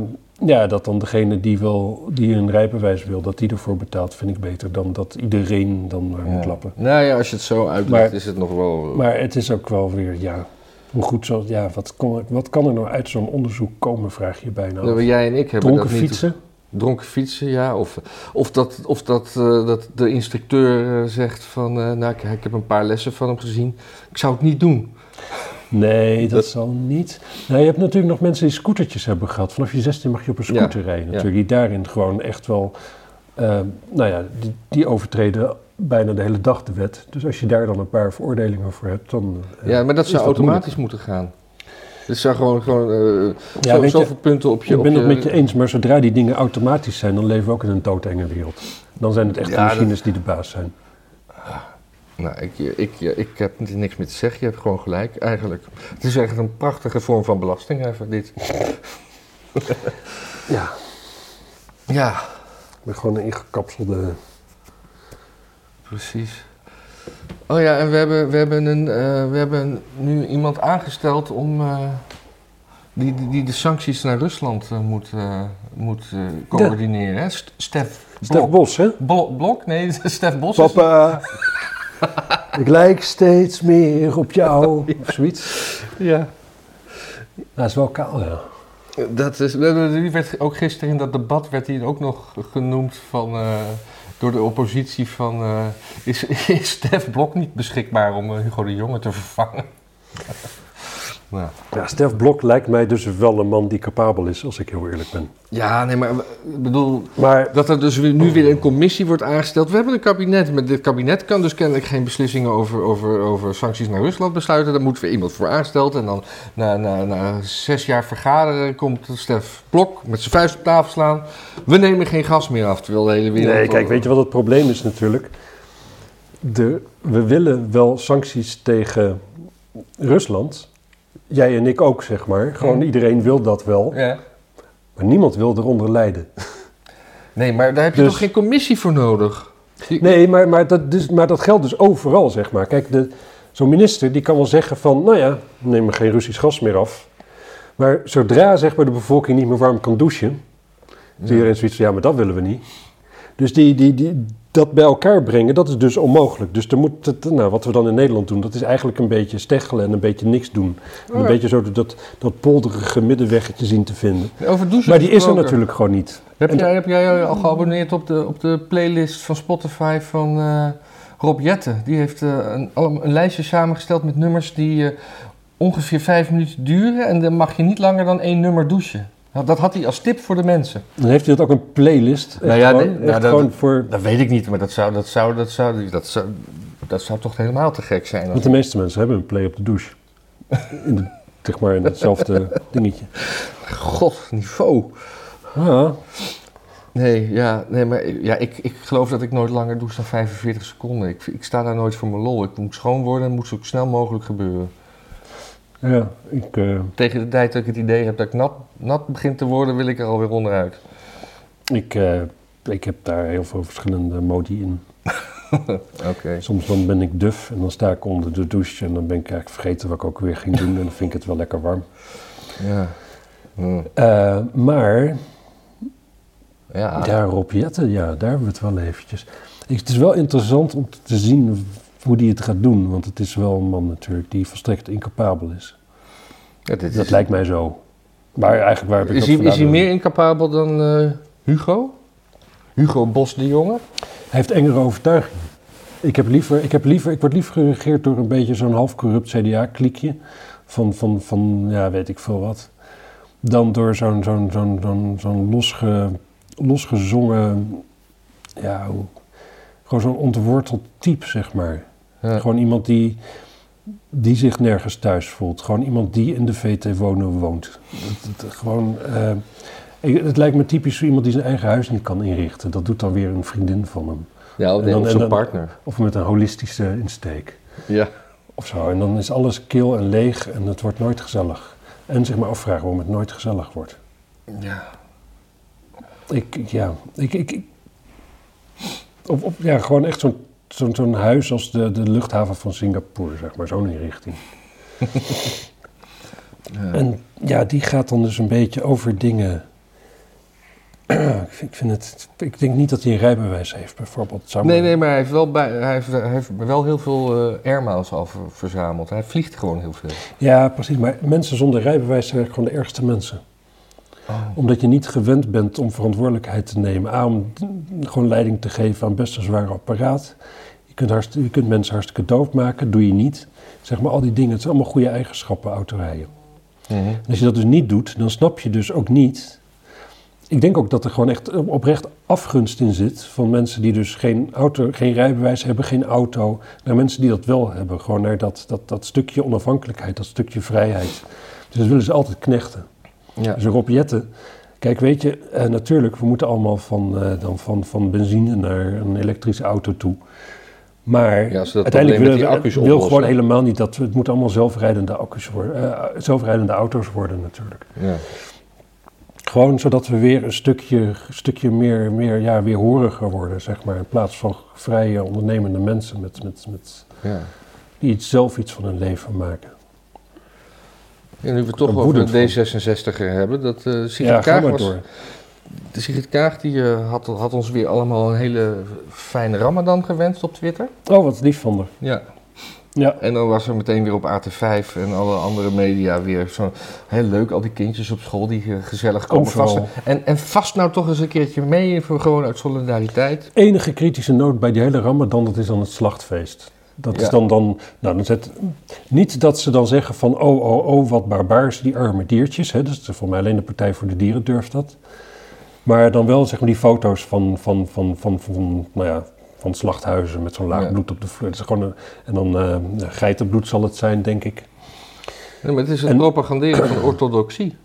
ja, dat dan degene die, wil, die een rijbewijs wil, dat die ervoor betaalt, vind ik beter dan dat iedereen dan maar moet lappen. Nou ja, als je het zo uitlegt, Maar- is het nog wel... Maar het is ook wel weer, ja, hoe goed zo, ja, wat, kon, wat kan er nou uit zo'n onderzoek komen, vraag je bijna. Nou, jij en ik hebben Dronken dat niet... fietsen? Dronken fietsen, ja. Of, of, dat, of dat, eh, dat de instructeur eh, zegt van... eh, nou, kijk, ik heb een paar lessen van hem gezien. Ik zou het niet doen. Nee, dat, Dat- zal niet. Nou, je hebt natuurlijk nog mensen die scootertjes hebben gehad. Vanaf je 16 mag je op een scooter Ja, rijden ja. natuurlijk. Die daarin gewoon echt wel, eh, nou ja, die, die overtreden bijna de hele dag de wet. Dus als je daar dan een paar veroordelingen voor hebt, dan... eh, Ja, maar dat zou dat automatisch moeten gaan. Het zou gewoon, gewoon eh, Ja, zo, weet je, zoveel punten op je... ik ben het met je eens, maar zodra die dingen automatisch zijn, dan leven we ook in een doodenge wereld. Dan zijn het echt de dat- machines die de baas zijn. Nou, ik, ik, ik heb niks meer te zeggen. Je hebt gewoon gelijk, eigenlijk. Het is echt een prachtige vorm van belasting, even dit. Ja, Ja, met gewoon een ingekapselde... precies. Oh ja, en we hebben, we hebben, een, eh, we hebben nu iemand aangesteld om... eh, die, die, die de sancties naar Rusland moet, moet coördineren. hè? Stef. Bos, hè? Bo- Blok? Nee, Stef Bos. is- Papa, ik lijk steeds meer op jou. Of zoiets. Ja. Dat is wel kaal, ja. Dat is, die werd ook gisteren in dat debat werd hij ook nog genoemd van, eh, door de oppositie van... eh, is, is Stef Blok niet beschikbaar om eh, Hugo de Jonge te vervangen? Nou. Ja, Stef Blok lijkt mij dus wel een man die capabel is, als ik heel eerlijk ben. Ja, nee, maar ik bedoel... Maar Dat er dus nu weer een commissie wordt aangesteld. We hebben een kabinet, maar dit kabinet kan dus kennelijk geen beslissingen over, over, over sancties naar Rusland besluiten. Daar moet weer iemand voor aangesteld. En dan na, na, na zes jaar vergaderen komt Stef Blok met zijn vuist op tafel slaan. We nemen geen gas meer af, terwijl de hele wereld... nee, kijk, weet je wat het probleem is natuurlijk? De, we willen wel sancties tegen Rusland. Jij en ik ook, zeg maar. Gewoon Mhm. iedereen wil dat wel. Ja. Maar niemand wil eronder lijden. Nee, maar daar heb je Dus- toch geen commissie voor nodig? Die- Nee, maar, maar, dat, dus, maar dat geldt dus overal, zeg maar. Kijk, de- zo'n minister die kan wel zeggen van... nou ja, we nemen geen Russisch gas meer af. Maar zodra zeg maar, de bevolking niet meer warm kan douchen... Ja. is iedereen zoiets van, ja, maar dat willen we niet. Dus die, die, die, dat bij elkaar brengen, dat is dus onmogelijk. Dus er moet het, nou, wat we dan in Nederland doen, dat is eigenlijk een beetje steggelen en een beetje niks doen. En een Ja. beetje zo dat, dat polderige middenweggetje zien te vinden. Over douchen Maar die is er natuurlijk gewoon niet. Heb En jij, heb jij al geabonneerd op de, op de playlist van Spotify van eh, Rob Jetten? Die heeft eh, een, een lijstje samengesteld met nummers die eh, ongeveer vijf minuten duren. En dan mag je niet langer dan één nummer douchen. Nou, dat had hij als tip voor de mensen. Dan heeft hij dat ook een playlist. Echt Nou ja, gewoon, nee, echt nou, dat- gewoon voor... Dat weet ik niet, maar dat zou, dat zou, dat zou, dat zou, dat zou toch helemaal te gek zijn. Want de meeste mensen hebben een play op de douche. In de, zeg maar in hetzelfde dingetje. God, niveau. Ja, Nee, ja, nee maar ja, ik, ik geloof dat ik nooit langer douche dan 45 seconden. Ik, ik sta daar nooit voor mijn lol. Ik moet schoon worden en moet zo snel mogelijk gebeuren. Ja ik... eh, Tegen de tijd dat ik het idee heb dat ik nat, nat begin te worden, wil ik er alweer onderuit. Ik, eh, ik heb daar heel veel verschillende modi in. Oké. Soms dan ben ik duf en dan sta ik onder de douche en dan ben ik eigenlijk vergeten wat ik ook weer ging doen en dan vind ik het wel lekker warm. Ja. Hm. Eh, maar, Ja. Rob Jetten, ja, daar hebben we het wel eventjes. Ik, het is wel interessant om te zien hoe die het gaat doen, want het is wel een man natuurlijk die volstrekt incapabel is. Ja, dit Dat is, lijkt mij zo. Maar eigenlijk waar heb ik is, dat hij, is hij meer incapabel dan eh, Hugo? Hugo Bos de Jonge? Hij heeft engere overtuiging. Ik, heb liever, ik, heb liever, ik word liever geregeerd door een beetje zo'n half corrupt CDA-kliekje. Van, van, van, ja, weet ik veel wat. Dan door zo'n zo'n zo'n zo'n zo'n losge, losgezongen, ja, gewoon zo'n ontworteld type, zeg maar. Ja. Gewoon iemand die, die zich nergens thuis voelt. Gewoon iemand die in de VT wonen woont. Dat, dat- gewoon, eh, het lijkt me typisch zo iemand die zijn eigen huis niet kan inrichten. Dat doet dan weer een vriendin van hem. Ja, of En dan- of en zijn dan- partner. Of met een holistische insteek. Ja. Of zo. En dan is alles kil en leeg en het wordt nooit gezellig. En zich maar afvragen waarom het nooit gezellig wordt. ja. Ik, ja, ik, ik, ik- of, of, ja, gewoon echt zo'n zo'n zo'n huis als de, de luchthaven van Singapore, zeg maar, zo'n inrichting. Ja. En ja, die gaat dan dus een beetje over dingen. ik, vind, ik vind het, ik denk niet dat hij een rijbewijs heeft, bijvoorbeeld. Zou Nee, maar- nee, maar hij heeft wel, bij, hij heeft, hij heeft wel heel veel eh airmiles al ver- verzameld. Hij vliegt gewoon heel veel. Ja, precies. Maar mensen zonder rijbewijs zijn eigenlijk gewoon de ergste mensen. Omdat je niet gewend bent om verantwoordelijkheid te nemen. A, om d- gewoon leiding te geven aan best een zwaar apparaat. Je kunt, hartst- je kunt mensen hartstikke doodmaken, doe je niet. Zeg maar al die dingen, het zijn allemaal goede eigenschappen, autorijden. Mhm. En als je dat dus niet doet, dan snap je dus ook niet. Ik denk ook dat er gewoon echt oprecht afgunst in zit van mensen die dus geen, auto, geen rijbewijs hebben, geen auto, naar mensen die dat wel hebben. Gewoon naar dat, dat, dat stukje onafhankelijkheid, dat stukje vrijheid. Dus dat willen ze altijd knechten. Ja. Dus Rob kijk weet je, eh, natuurlijk, we moeten allemaal van, eh, dan van, van benzine naar een elektrische auto toe. Maar Ja, uiteindelijk willen we accu's wil oplossen. gewoon helemaal niet dat we, het moeten allemaal zelfrijdende accu's worden, eh, zelfrijdende auto's worden natuurlijk. Ja. Gewoon zodat we weer een stukje, stukje meer, meer ja, weerhoriger worden, zeg maar. In plaats van vrije ondernemende mensen met, met, met, Ja. die iets, zelf iets van hun leven maken. En nu we toch Een over de D66 hebben, dat eh Sigrid ja, Kaag was... door. De Sigrid Kaag die, eh, had, had ons weer allemaal een hele fijne ramadan gewenst op Twitter. Oh, wat lief van haar. Ja. Ja. En dan was er meteen weer op AT5 en alle andere media weer zo heel leuk. Al die kindjes op school die eh, gezellig komen Overal. vast. En, en vast nou toch eens een keertje mee voor gewoon uit solidariteit. enige kritische noot bij die hele Ramadan, dat is dan het slachtfeest. Dat Ja. is dan, dan, nou, dan zet, niet dat ze dan zeggen van, oh, oh, oh, wat barbaars, die arme diertjes. Hè, dus voor mij alleen de Partij voor de Dieren durft dat. Maar dan wel, zeg maar, die foto's van, van, van, van, van, nou ja, van slachthuizen met zo'n laag Ja. bloed op de vloer. Dat is gewoon een, en dan eh, geitenbloed zal het zijn, denk ik. Ja, maar het is het En- propaganderen van orthodoxie.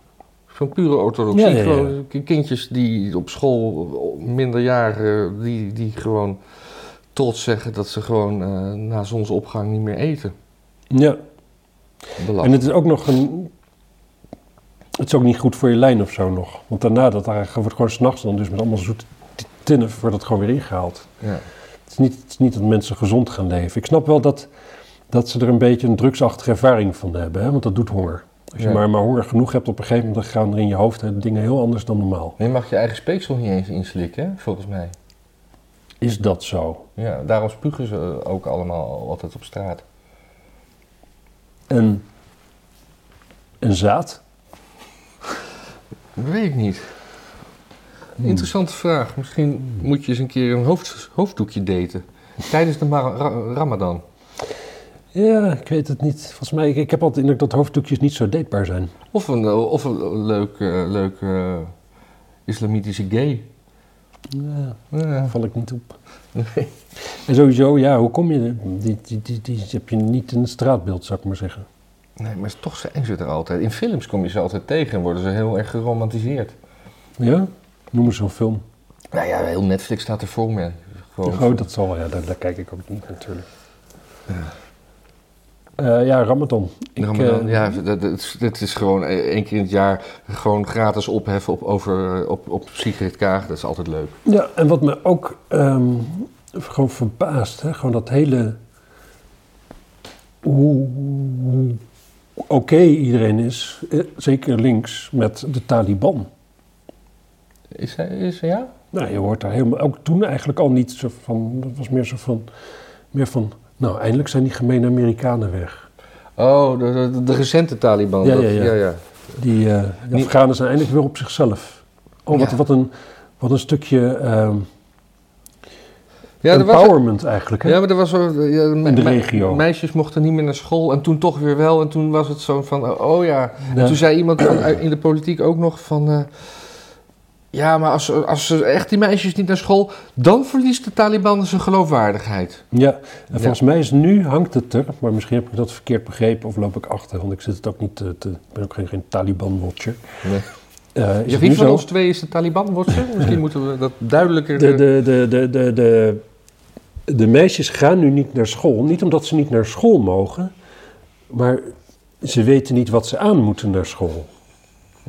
Van pure orthodoxie. Ja, kindjes die op school minderjarigen, die, die gewoon trots zeggen dat ze gewoon eh, na zonsopgang niet meer eten. Ja, Belachelijk. en het is ook nog een... Het is ook niet goed voor je lijn of zo nog. Want daarna, dat daar wordt gewoon s'nachts dan dus met allemaal zoete tinnen, wordt het gewoon weer ingehaald. Ja. Het is, niet, het is niet dat mensen gezond gaan leven. Ik snap wel dat, dat ze er een beetje een drugsachtige ervaring van hebben, hè? want dat doet honger. Als je Ja. maar, maar honger genoeg hebt, op een gegeven moment dan gaan er in je hoofd hè, dingen heel anders dan normaal. Je mag je eigen speeksel niet eens inslikken, hè, volgens mij. Is dat zo. Ja, daarom spugen ze ook allemaal altijd op straat. En een zaad? Weet ik niet. Interessante vraag. Misschien moet je eens een keer een hoofd, hoofddoekje daten. Tijdens de Ramadan. Ja, ik weet het niet. Volgens mij, ik, ik heb altijd de indruk dat hoofddoekjes niet zo datebaar zijn. Of een, eh, of een leuk, eh, leuk eh, islamitische gay. Ja, Ja. val ik niet op. Nee. En sowieso, ja, hoe kom je er? Die, die, die, die heb je niet in het straatbeeld, zou ik maar zeggen. nee, maar toch zijn ze er altijd. In films kom je ze altijd tegen en worden ze heel erg geromantiseerd. Ja? Noem eens zo'n film. Nou ja, heel Netflix staat er vol mee. Gewoon Oh, dat zal wel, ja, daar, daar kijk ik ook niet natuurlijk. Eh, ja, Ramadan. Ik, Ramadan, eh, ja, dat, dat, dat is gewoon e- één keer in het jaar gewoon gratis opheffen op, over, op, op Sigrid Kaag. Dat is altijd leuk. Ja, en wat me ook ehm, gewoon verbaast, hè, gewoon dat hele. Hoe, oké iedereen is, eh, zeker links, met de Taliban. Is hij, is hij ja? Nou, je hoort daar helemaal, ook toen eigenlijk al niet zo van, dat was meer zo van, meer van, nou, eindelijk zijn die gemene Amerikanen weg. Oh, de, de, de recente Taliban. Ja, dat- ja, ja. ja, ja. Die, eh, Afghanen zijn eindelijk weer op zichzelf. Oh, wat, een, wat een stukje ehm, er was, empowerment eigenlijk, hè? ja, maar er was zo, In de me- regio. Meisjes mochten niet meer naar school en toen toch weer wel. En toen was het zo van, oh ja. En toen zei iemand van, in de politiek ook nog van... eh, ja, maar als, als ze echt die meisjes niet naar school... dan verliest de Taliban zijn geloofwaardigheid. Ja, en Ja. volgens mij is nu hangt het er, maar misschien heb ik dat verkeerd begrepen of loop ik achter, want ik zit het ook niet te, ben ook geen, geen Taliban-watcher. Nee. Eh, is Ja, het wie nu van zo? ons twee is de Taliban-watcher? Misschien moeten we dat duidelijker... De, eh, de, de, de, de, de, de meisjes gaan nu niet naar school, niet omdat ze niet naar school mogen, maar ze weten niet wat ze aan moeten naar school.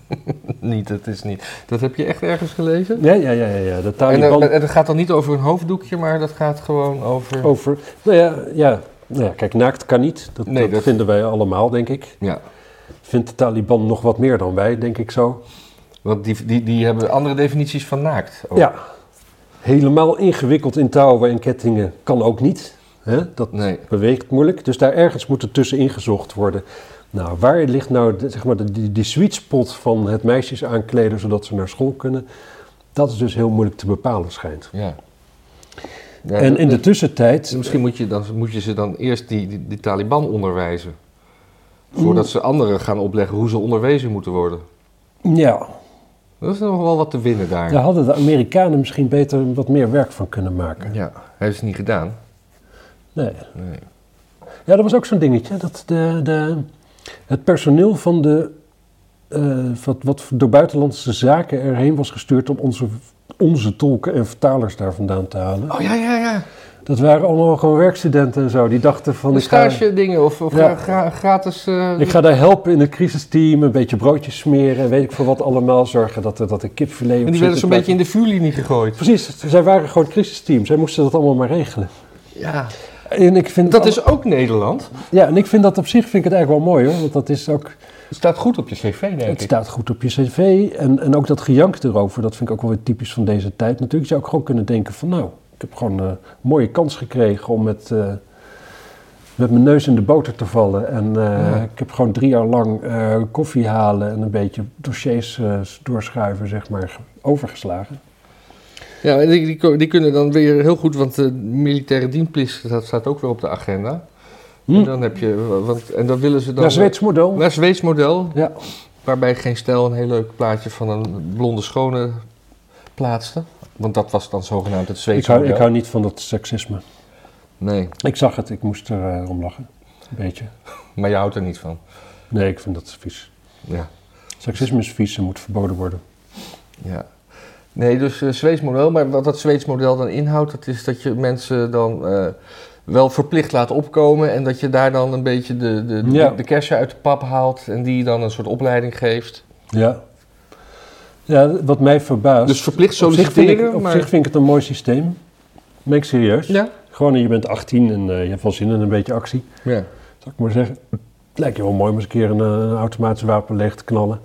Niet, dat is niet. Dat heb je echt ergens gelezen? Ja, ja, ja, ja, ja. de En, Taliban en dat gaat dan niet over een hoofddoekje, maar dat gaat gewoon over... over, nou ja, ja, nou ja, kijk, naakt kan niet, dat, Nee, dat dat- vinden wij allemaal, denk ik. Ja, Vindt de Taliban nog wat meer dan wij, denk ik zo. want die, die, die hebben andere definities van naakt. ook. Ja, helemaal ingewikkeld in touwen en kettingen kan ook niet. Hè? Dat Nee. beweegt moeilijk. Dus daar ergens moet er tussenin gezocht worden. Nou, waar ligt nou de, zeg maar, de, die, die sweet spot van het meisjes aankleden zodat ze naar school kunnen? Dat is dus heel moeilijk te bepalen, schijnt. Ja. Ja, en dat- in de dat- tussentijd. Misschien moet je, dan, moet je ze dan eerst die, die, die Taliban onderwijzen. Voordat ze anderen gaan opleggen hoe ze onderwezen moeten worden. Ja, Er is nog wel wat te winnen daar. daar hadden de Amerikanen misschien beter wat meer werk van kunnen maken. Ja, hij heeft het niet gedaan. Nee. Nee. Ja, dat was ook zo'n dingetje. Dat de, de, het personeel van de. eh, wat, wat door buitenlandse zaken erheen was gestuurd om onze, onze tolken en vertalers daar vandaan te halen. Oh ja, ja, ja. Dat waren allemaal gewoon werkstudenten en zo. Die dachten van. De stage dingen of, of Ja. gra- gra- gratis... eh, ik ga daar helpen in het crisisteam. Een beetje broodjes smeren. En weet ik voor wat allemaal. Zorgen dat er, dat er kipfilet en die werden zo'n beetje in de vuurlinie gegooid. Precies, zij waren gewoon het crisisteam. Zij moesten dat allemaal maar regelen. Ja, En ik vind dat het is ook Nederland. Ja, en ik vind dat op zich vind ik het eigenlijk wel mooi hoor. Want dat is ook. Het staat goed op je cv, denk Het ik. staat goed op je cv en, en ook dat gejank erover, dat vind ik ook wel weer typisch van deze tijd. Natuurlijk je zou ook gewoon kunnen denken van nou, ik heb gewoon een mooie kans gekregen om met, eh, met mijn neus in de boter te vallen. En eh, Ja. ik heb gewoon drie jaar lang eh, koffie halen en een beetje dossiers eh, doorschuiven, zeg maar, overgeslagen. Ja, die, die, die kunnen dan weer heel goed, want de militaire dienstplicht dat staat ook weer op de agenda. En dan heb je, want, en dan willen ze dan... Ja, Zweeds model. Naar Zweeds model, Ja. waarbij geen stijl een heel leuk plaatje van een blonde schone plaatste. Want dat was dan zogenaamd het Ik Zweedse hou, model. ik hou niet van dat seksisme. Nee, Ik zag het, ik moest er eh, om lachen. Een beetje. maar je houdt er niet van. Nee, ik vind dat vies. Ja, Seksisme is vies en moet verboden worden. ja. Nee, dus eh Zweeds model. Maar wat dat Zweeds model dan inhoudt, dat is dat je mensen dan eh, wel verplicht laat opkomen. En dat je daar dan een beetje de, de, Ja. de, de kersen uit de pap haalt. En die dan een soort opleiding geeft. Ja. Ja, wat mij verbaast. Dus verplicht op zich, vind solliciteren, ik, op maar... zich vind ik het een mooi systeem. Ben ik serieus. Ja? Gewoon, je bent 18 en eh, je hebt wel zin in een beetje actie. Ja. Zal ik maar zeggen. Het lijkt je wel mooi om eens een keer een, een automatisch wapen leeg te knallen.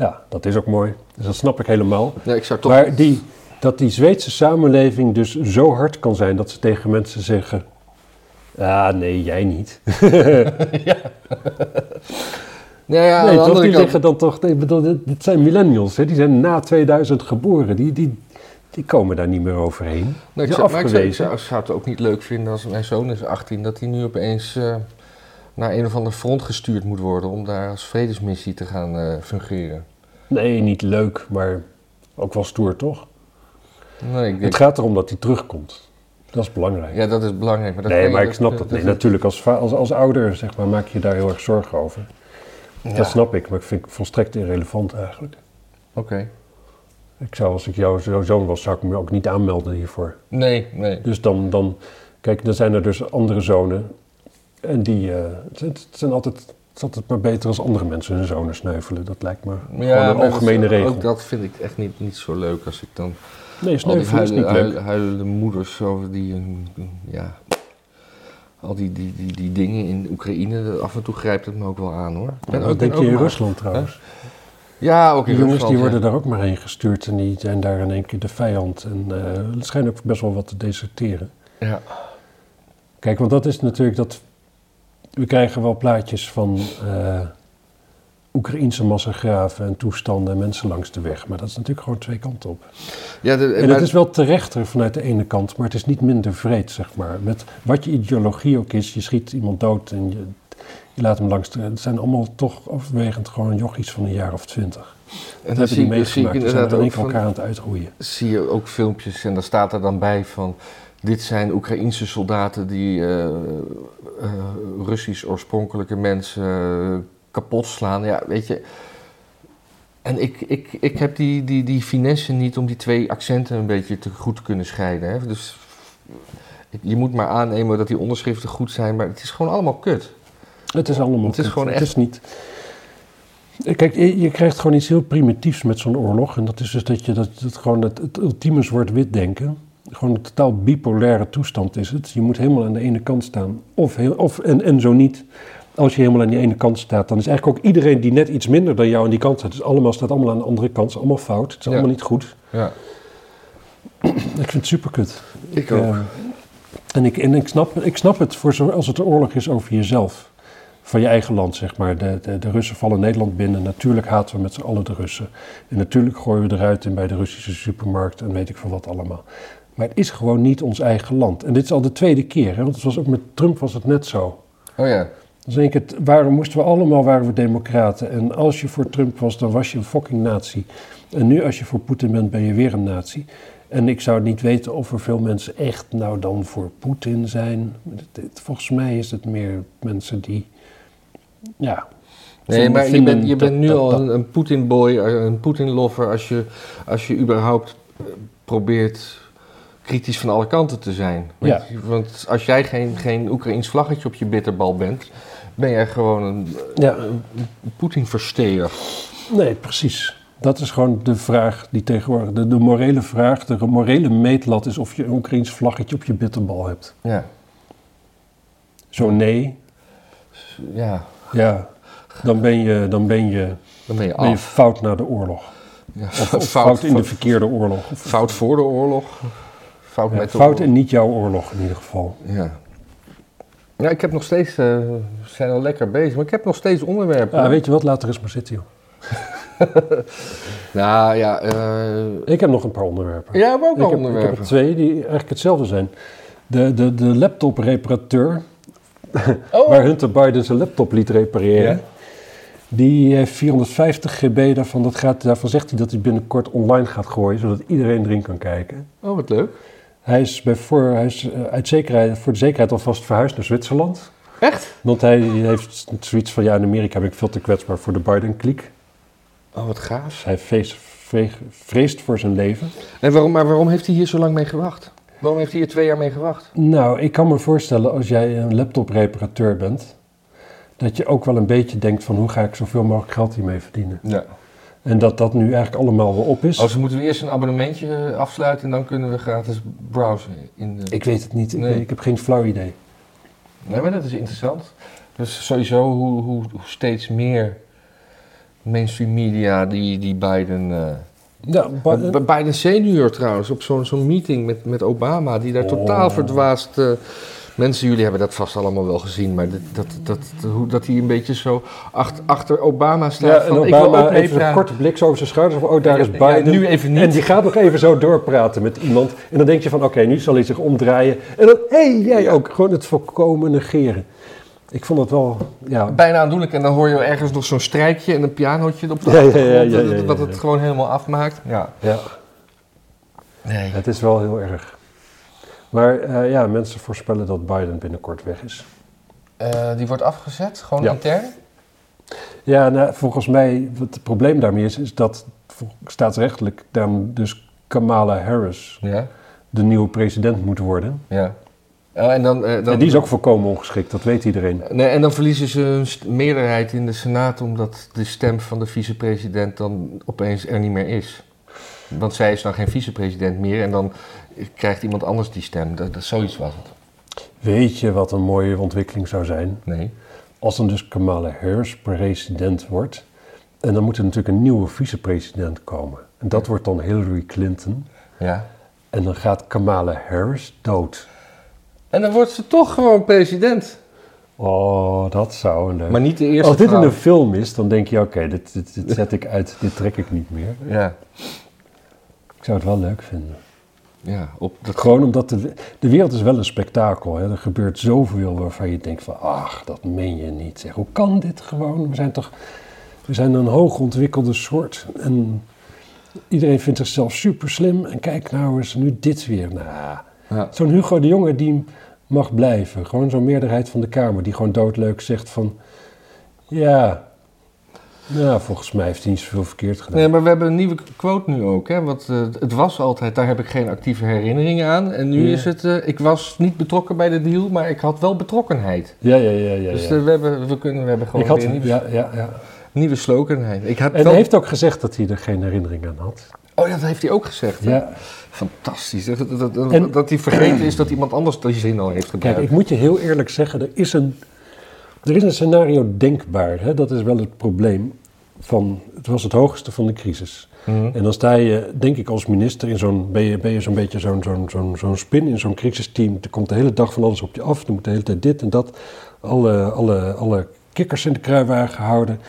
Ja, dat is ook mooi. Dus dat snap ik helemaal. Ja, ik zou toch... Maar die, dat die Zweedse samenleving dus zo hard kan zijn dat ze tegen mensen zeggen... Ah, nee, jij niet. Nou ja, aan nee, toch? Die kant- zeggen dan toch... Ik bedoel, dit, dit zijn millennials, hè? die zijn na 2000 geboren. Die, die, die komen daar niet meer overheen. Nee, ik, zou, maar ik, zou, ik afgewezen. zou- ik zou het ook niet leuk vinden als mijn zoon is 18, dat hij nu opeens eh, naar een of ander front gestuurd moet worden om daar als vredesmissie te gaan eh, fungeren. Nee, niet leuk, maar ook wel stoer, toch? Nee, ik denk, Het gaat erom dat hij terugkomt. Dat is belangrijk. ja, dat is belangrijk. Maar dat nee, maar ik snap dat. Nee, natuurlijk, als, als, als ouder zeg maar, maak je daar heel erg zorgen over. Ja, Dat snap ik, maar ik vind het volstrekt irrelevant eigenlijk. Oké. Ik zou, als ik jouw zo- zoon was, zou ik me ook niet aanmelden hiervoor. Nee, nee. Dus dan, dan kijk, dan zijn er dus andere zonen. En die, eh, het, het zijn altijd, het is altijd maar beter als andere mensen hun zonen sneuvelen. Dat lijkt me gewoon een maar algemene dat, regel. Ook dat vind ik echt niet, niet zo leuk als ik dan nee, sneuvelen is niet leuk. huilen- huilende moeders over die, ja, al die, die, die, die dingen in Oekraïne, dat- af en toe grijpt het me ook wel aan hoor. Ben ook- denk je in maar- Rusland trouwens? Ja, ook in Die jongens die ja. worden daar ook maar heen gestuurd en die zijn daar in één keer de vijand. En eh het schijnt ook best wel wat te deserteren. Ja. Kijk, want dat is natuurlijk dat. We krijgen wel plaatjes van eh Oekraïense massagraven en toestanden en mensen langs de weg. Maar dat is natuurlijk gewoon twee kanten op. Ja, de, En maar- het is wel terechter vanuit de ene kant, maar het is niet minder vreed, zeg maar. Met wat je ideologie ook is, je schiet iemand dood en je, je laat hem langs de... Het zijn allemaal toch overwegend gewoon jochies van een jaar of twintig. en Dat zie die ik, zie ik meegemaakt. Die zijn inderdaad er ook keer van, elkaar aan het uitroeien. zie je ook filmpjes en daar staat er dan bij van... Dit zijn Oekraïense soldaten die eh, eh, Russisch oorspronkelijke mensen eh, kapot slaan. Ja, weet je... En ik, ik, ik heb die, die, die finesse niet om die twee accenten een beetje te goed te kunnen scheiden. Hè? Dus je moet maar aannemen dat die onderschriften goed zijn, maar het is gewoon allemaal kut. Het is allemaal Het is kut. gewoon Het echt- is niet... Kijk, je, je krijgt gewoon iets heel primitiefs met zo'n oorlog. En dat is dus dat je dat, dat gewoon het, het ultieme zwart-wit denken. Gewoon een totaal bipolaire toestand is het. Je moet helemaal aan de ene kant staan. Of, heel, of en, en zo niet. Als je helemaal aan die ene kant staat, dan is eigenlijk ook iedereen die net iets minder dan jou aan die kant staat. Dus allemaal staat allemaal aan de andere kant. Het is allemaal fout. Het is Ja. allemaal niet goed. Ja, Ik vind het super kut. ik ook. En ik, en ik, snap, ik snap het voor zo, als het een oorlog is over jezelf. Van je eigen land, zeg maar. De, de, de Russen vallen Nederland binnen. Natuurlijk haten we met z'n allen de Russen. En natuurlijk gooien we eruit in bij de Russische supermarkt en weet ik veel wat allemaal. Maar het is gewoon niet ons eigen land. En dit is al de tweede keer. Hè? Want het was ook met Trump was het net zo. Oh ja. Dus denk ik, het, waarom moesten we allemaal, waren we democraten. En als je voor Trump was, dan was je een fucking nazi. En nu als je voor Poetin bent, ben je weer een nazi. En ik zou niet weten of er veel mensen echt nou dan voor Poetin zijn. Volgens mij is het meer mensen die, ja... Nee, maar je bent, je bent nu dat- al een, een Poetin-boy, een Poetin-lover als je, als je überhaupt eh, probeert kritisch van alle kanten te zijn. Weet Ja. je, Want als jij geen, geen Oekraïns vlaggetje op je bitterbal bent, ben jij gewoon een, Ja, een Poetin-versteer. nee, precies. Dat is gewoon de vraag die tegenwoordig... De, de morele vraag, de morele meetlat is of je een Oekraïns vlaggetje op je bitterbal hebt. Ja. Zo nee, ja, ja, dan ben je, dan ben je, dan ben je ben je af. fout naar de oorlog. Ja, Of, of fout, in de verkeerde oorlog. Of, fout voor de oorlog, fout ja, met en niet jouw oorlog in ieder geval. Ja. Ja, ik heb nog steeds, eh, we zijn al lekker bezig, maar ik heb nog steeds onderwerpen. Ja, weet je wat, laat er eens maar zitten joh. Nou ja, eh Ik heb nog een paar onderwerpen. jij hebt ook ik, al heb, ik heb onderwerpen. er twee die eigenlijk hetzelfde zijn. De, de, de laptop-reparateur, Oh. waar Hunter Biden zijn laptop liet repareren, Ja. die heeft 450 GB daarvan. Dat gaat, daarvan zegt hij dat hij binnenkort online gaat gooien, zodat iedereen erin kan kijken. Oh, wat leuk. Hij is, bij voor, hij is eh, uit zekerheid, voor de zekerheid alvast verhuisd naar Zwitserland. Echt? Want hij heeft zoiets van, ja, in Amerika ben ik veel te kwetsbaar voor de Biden-kliek. Oh, wat gaaf. Hij vreest, vreest, vreest voor zijn leven. En waarom, maar waarom heeft hij hier zo lang mee gewacht? Waarom heeft hij hier twee jaar mee gewacht? Nou, ik kan me voorstellen als jij een laptopreparateur bent, dat je ook wel een beetje denkt van hoe ga ik zoveel mogelijk geld hiermee verdienen. Ja. En dat dat nu eigenlijk allemaal wel op is. Als we moeten we eerst een abonnementje eh, afsluiten en dan kunnen we gratis browsen in de... Ik weet het niet, ik, Nee. weet- ik heb geen flauw idee. Nee, maar dat is interessant. Dus sowieso hoe, hoe, hoe steeds meer mainstream media die, die Biden eh, Ja, Bi- B- Biden senior trouwens, op zo'n zo'n meeting met, met Obama, die daar Oh. totaal verdwaasd... eh, mensen, jullie hebben dat vast allemaal wel gezien, maar dat, dat, dat, dat, hoe- dat hij een beetje zo achter, achter Obama staat ja, en van, ik wil Obama ook even een korte blik zo over zijn schouders. Van, oh, daar is Ja, Biden. nu even niet. En die gaat nog even zo doorpraten met iemand. En dan denk je van, oké, nu zal hij zich omdraaien. En dan, hé, hey, jij ook. Gewoon het volkomen negeren. Ik vond het wel, ja... Bijna aandoenlijk en dan hoor je ergens nog zo'n strijkje en een pianootje op de achtergrond, dat- het gewoon helemaal afmaakt. Ja. ja. Nee. Het is wel heel erg. Maar eh, ja, mensen voorspellen dat Biden binnenkort weg is. Eh, die wordt afgezet, gewoon Ja. intern? Ja, nou, volgens mij, wat het probleem daarmee is, is dat staatsrechtelijk dan dus Kamala Harris Ja. de nieuwe president moet worden. ja. Oh, en, dan, eh, dan, En die is ook volkomen ongeschikt, dat weet iedereen. Nee, en dan verliezen ze een meerderheid in de Senaat omdat de stem van de vicepresident dan opeens er niet meer is. Want zij is dan geen vicepresident meer en dan krijgt iemand anders die stem. Dat, dat, zoiets was het. Weet je wat een mooie ontwikkeling zou zijn? Nee. Als dan dus Kamala Harris president wordt. En dan moet er natuurlijk een nieuwe vicepresident komen. En dat wordt dan Hillary Clinton. Ja. En dan gaat Kamala Harris dood. En dan wordt ze toch gewoon president. Oh, dat zou een leuk... Maar niet de eerste Als dit in een film is, dan denk je, oké, dit, dit, dit zet ik uit, dit trek ik niet meer. Ja. Ik zou het wel leuk vinden. Ja, op dat... Gewoon omdat de, de wereld is wel een spektakel. Hè? Er gebeurt zoveel waarvan je denkt van, ach, dat meen je niet. Zeg, hoe kan dit gewoon? We zijn toch, we zijn een hoogontwikkelde soort. En iedereen vindt zichzelf super slim. En kijk nou eens, nu dit weer. Nou, Ja. zo'n Hugo de Jonge die mag blijven. Gewoon zo'n meerderheid van de Kamer die gewoon doodleuk zegt van, ja, nou, volgens mij heeft hij niet zoveel verkeerd gedaan. Nee, maar we hebben een nieuwe quote nu ook. Hè? Want eh, het was altijd, daar heb ik geen actieve herinneringen aan. En nu Ja. is het, eh, ik was niet betrokken bij de deal, maar ik had wel betrokkenheid. Ja, ja, ja, ja. dus ja. eh, we, hebben, we, kunnen, we hebben gewoon Ik had, nieuwe, ja, ja, ja. nieuwe slogan. Ik had En hij heeft ook gezegd dat hij er geen herinnering aan had. Oh, ja, dat heeft hij ook gezegd. hè? Ja. Fantastisch. Dat, dat, dat, dat- En- dat hij vergeten is dat iemand anders die zin al heeft Kijk, gebruikt. ik moet je heel eerlijk zeggen, er is een, er is een scenario denkbaar. Hè? Dat is wel het probleem. Van, het was het hoogste van de crisis. Mhm. En dan sta je, denk ik, als minister in zo'n, ben je, ben je zo'n beetje zo'n, zo'n, zo'n, zo'n spin in zo'n crisisteam. Er komt de hele dag van alles op je af. Er moet de hele tijd dit en dat. Alle, alle, alle kikkers in de kruiwagen houden.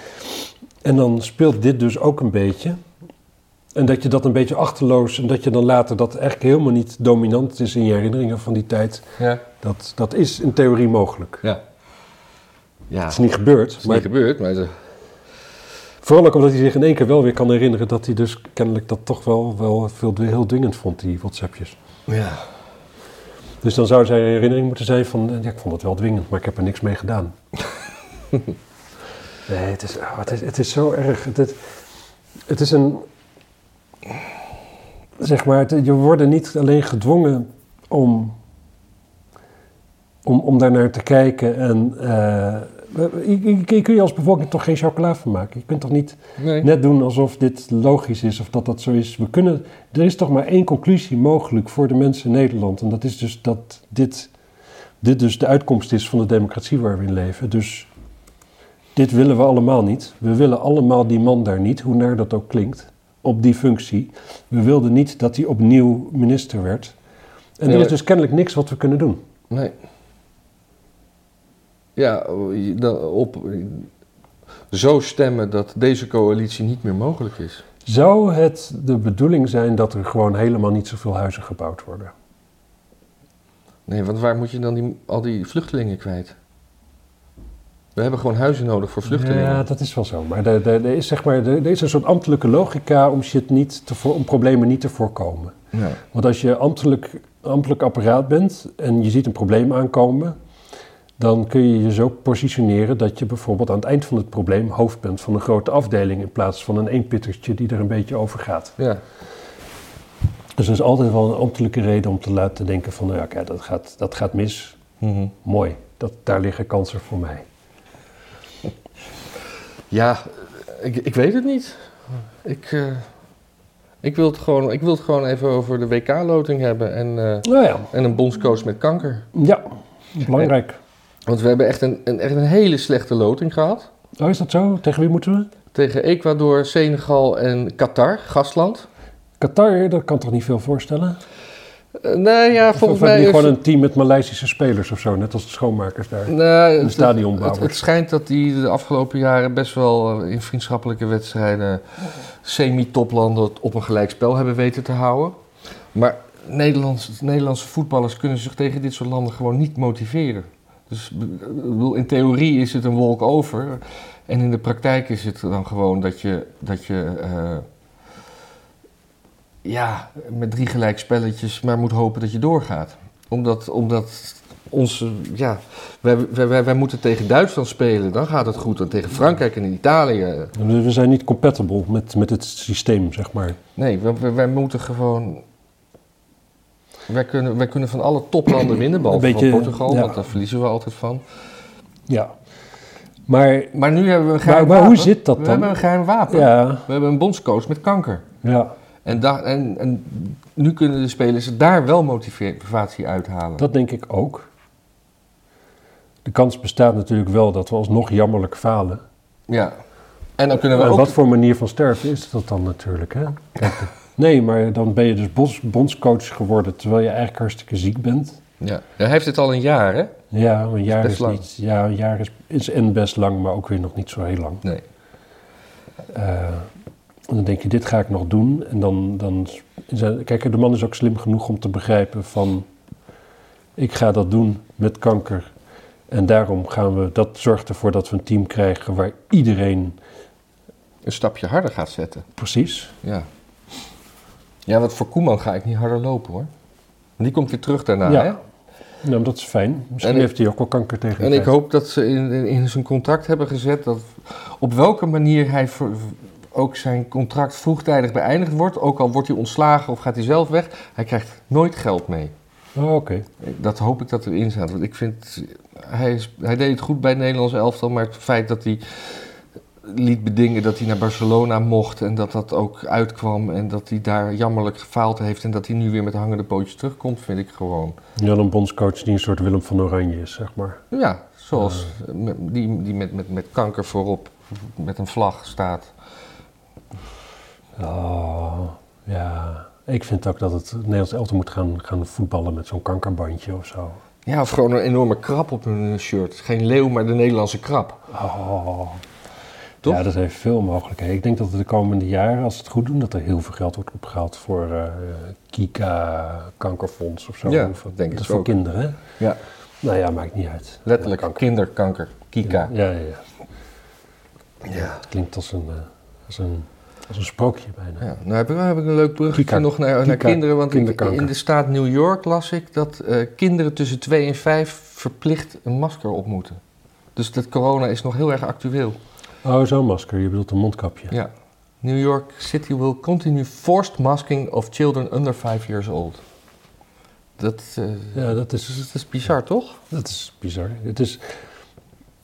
En dan speelt dit dus ook een beetje. En dat je dat een beetje achterloos en dat je dan later dat eigenlijk helemaal niet dominant is in je herinneringen van die tijd. Ja. Dat, dat is in theorie mogelijk. Ja. Ja, Het is niet gebeurd, het is maar niet gebeurd, maar... vooral ook omdat hij zich in één keer wel weer kan herinneren dat hij dus kennelijk dat toch wel, wel veel, heel dwingend vond, die WhatsAppjes. Ja. Dus dan zou zijn herinnering moeten zijn van, eh, ja, ik vond het wel dwingend, maar ik heb er niks mee gedaan. nee, het is, oh, het is, het is zo erg. Het, het, het is een, zeg maar, het- je wordt niet alleen gedwongen om, om, om daar naar te kijken en... eh, je, je- je kun je als bevolking toch geen chocola van maken? Je kunt toch niet Nee. net doen alsof dit logisch is of dat dat zo is. We kunnen, er is toch maar één conclusie mogelijk voor de mensen in Nederland. En dat is dus dat dit, dit dus de uitkomst is van de democratie waar we in leven. Dus dit willen we allemaal niet. We willen allemaal die man daar niet, hoe naar dat ook klinkt, op die functie. We wilden niet dat hij opnieuw minister werd. En er is dus kennelijk niks wat we kunnen doen. Nee. Ja, op zo stemmen dat deze coalitie niet meer mogelijk is. Zou het de bedoeling zijn dat er gewoon helemaal niet zoveel huizen gebouwd worden? Nee, want waar moet je dan die, al die vluchtelingen kwijt? We hebben gewoon huizen nodig voor vluchtelingen. Ja, dat is wel zo. Maar er, er, er is, zeg maar, er, er is een soort ambtelijke logica om, shit niet te voor, om problemen niet te voorkomen. Ja. Want als je ambtelijk, ambtelijk apparaat bent en je ziet een probleem aankomen, dan kun je je zo positioneren dat je bijvoorbeeld aan het eind van het probleem hoofd bent van een grote afdeling in plaats van een eenpittertje die er een beetje over gaat. Ja. Dus er is altijd wel een ambtelijke reden om te laten denken van, nou ja, kijk, dat gaat, dat gaat mis. Mhm. Mooi, dat, daar liggen kansen voor mij. Ja, ik, ik weet het niet. Ik, eh, ik, wil het gewoon, ik wil het gewoon even over de WK-loting hebben en, eh, Nou ja, en een bondscoach met kanker. ja, belangrijk. Want we hebben echt een, een, echt een hele slechte loting gehad. Oh, is dat zo? Tegen wie moeten we? Tegen Ecuador, Senegal en Qatar, gastland. Qatar, dat kan toch niet veel voorstellen? Uh, nee, ja, Of- volgens of hebben mij die is gewoon een team met Maleisische spelers of zo, net als de schoonmakers daar. Nee, Een stadionbouwer. Het, het schijnt dat die de afgelopen jaren best wel eh, in vriendschappelijke wedstrijden semi-toplanden op een gelijk spel hebben weten te houden. Maar Nederlands, Nederlandse voetballers kunnen zich tegen dit soort landen gewoon niet motiveren. Dus bedoel, in theorie is het een wolk over. En in de praktijk is het dan gewoon dat je, dat je eh, ja, met drie gelijk spelletjes maar moet hopen dat je doorgaat. Omdat, omdat onze, ja, wij, wij, wij, moeten tegen Duitsland spelen, dan gaat het goed. En tegen Frankrijk en Italië, We zijn niet compatible met, met het systeem, zeg maar. nee, wij moeten gewoon... Wij kunnen, wij kunnen van alle toplanden winnen, behalve beetje, van Portugal, ja. want daar verliezen we altijd van. Ja. Maar, Maar nu hebben we een geheim maar hoe wapen. zit dat We dan? hebben een geheim wapen. ja, We hebben een bondscoach met kanker. ja, En, da- en, en nu kunnen de spelers daar wel motivatie uithalen. dat denk ik ook. De kans bestaat natuurlijk wel dat we alsnog jammerlijk falen. Ja. En dan kunnen we En ook... wat voor manier van sterven is dat dan natuurlijk, hè? Kijk, nee, maar dan ben je dus bos- bondscoach geworden terwijl je eigenlijk hartstikke ziek bent. Ja. Hij heeft het al een jaar, hè? Ja, een jaar best is, lang. niet. Ja, een jaar is, is en best lang, maar ook weer nog niet zo heel lang. Nee. Eh, en dan denk je, dit ga ik nog doen. En dan, dan is kijk, de man is ook slim genoeg om te begrijpen van, ik ga dat doen met kanker. En daarom gaan we, dat zorgt ervoor dat we een team krijgen waar iedereen Een stapje harder gaat zetten. precies. Ja. Ja, want voor Koeman ga ik niet harder lopen, hoor. Die komt weer terug daarna, Ja. hè? Nou, dat is fijn. Misschien En heeft hij ook wel kanker tegen En ik hoop dat ze in, in, in zijn contract hebben gezet dat op welke manier hij voor, ook zijn contract vroegtijdig beëindigd wordt, ook al wordt hij ontslagen of gaat hij zelf weg, hij krijgt nooit geld mee. Oh, oké. Dat hoop ik dat erin staat. Want ik vind, hij, is, hij deed het goed bij het Nederlands elftal, maar het feit dat hij liet bedingen dat hij naar Barcelona mocht en dat dat ook uitkwam en dat hij daar jammerlijk gefaald heeft en dat hij nu weer met hangende pootjes terugkomt, vind ik gewoon. Jan een bondscoach die een soort Willem van Oranje is, zeg maar. Ja, zoals die, die met, met, met kanker voorop met een vlag staat. Oh, ja. Ik vind ook dat het Nederlands elftal moet gaan, gaan voetballen met zo'n kankerbandje of zo. Ja, of gewoon een enorme krab op hun shirt. Geen leeuw, maar de Nederlandse krab. Oh. Toch? Ja, dat heeft veel mogelijkheden. Ik denk dat de komende jaren, als ze het goed doen, dat er heel veel geld wordt opgehaald voor eh, Kika, kankerfonds of zo. Ja, Of- dat denk ik dat is voor ook. kinderen, hè? Ja, Nou ja, maakt niet uit. letterlijk Ja, kanker. kinderkanker. Kika. Ja, ja, ja. ja. Het klinkt als een, eh, als een, als een sprookje bijna. Ja, nou heb ik, heb ik een leuk bruggetje Kika. nog naar, naar kinderen. Want ik- in de staat New York las ik dat eh, kinderen tussen 2 en 5 verplicht een masker op moeten. Dus dat corona is nog heel erg actueel. Oh, zo'n masker. Je bedoelt een mondkapje. Ja. New York City will continue forced masking of children under 5 years old. Dat, eh, Ja, dat is, dat is bizar, toch? dat is bizar. Het is...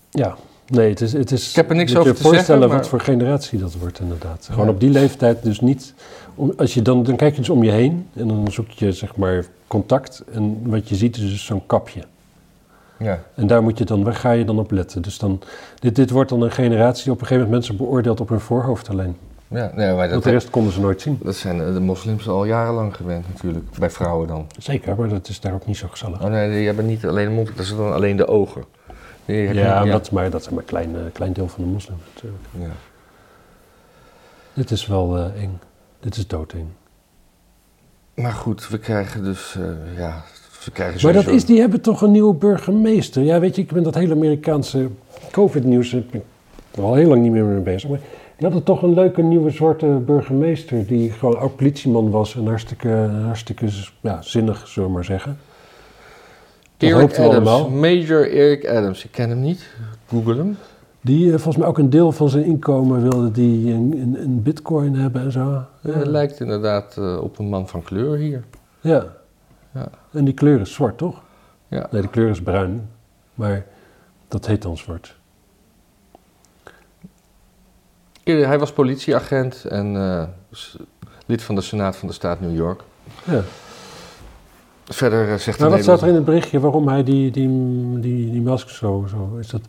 Ja, nee, het is... Het is Ik heb er niks over je te voorstellen zeggen, maar- wat voor generatie dat wordt inderdaad. Gewoon Ja. op die leeftijd dus niet... Om, als je dan, dan kijk je dus om je heen en dan zoek je zeg maar contact. En wat je ziet is dus zo'n kapje. Ja. En daar moet je dan, waar ga je dan op letten? Dus dan, dit, dit wordt dan een generatie die op een gegeven moment mensen beoordeelt op hun voorhoofd alleen. ja nee, maar Want dat, de rest konden ze nooit zien. dat zijn de moslims al jarenlang gewend natuurlijk. Bij vrouwen dan. Zeker, maar dat is daar ook niet zo gezellig. Oh nee, die hebben niet alleen de mond, dat zijn dan alleen de ogen. Heb je- Ja, Dat, is maar dat is maar een klein, eh, klein deel van de moslims natuurlijk. ja. Dit is wel eh, eng. Dit is doodeng. Maar goed, we krijgen dus, eh, ja, krijgen Maar dat is, die hebben toch een nieuwe burgemeester. Ja, weet je, ik ben dat hele Amerikaanse COVID-nieuws ben ik al heel lang niet meer mee bezig. Maar die hadden toch een leuke nieuwe zwarte burgemeester die gewoon ook politieman was en hartstikke, hartstikke ja, zinnig, zullen we maar zeggen. Dat Eric Adams, allemaal. Major Eric Adams. Ik ken hem niet. Google hem. Die eh, volgens mij ook een deel van zijn inkomen wilde die in, in, in bitcoin hebben en zo. Ja, hij lijkt inderdaad eh, op een man van kleur hier. Ja. Ja. En die kleur is zwart, toch? Ja. Nee, de kleur is bruin. Maar dat heet dan zwart. Hij was politieagent en eh, lid van de Senaat van de staat New York. Ja. Verder eh, zegt de wat staat er in het berichtje waarom hij die, die, die, die mask zo, zo is dat?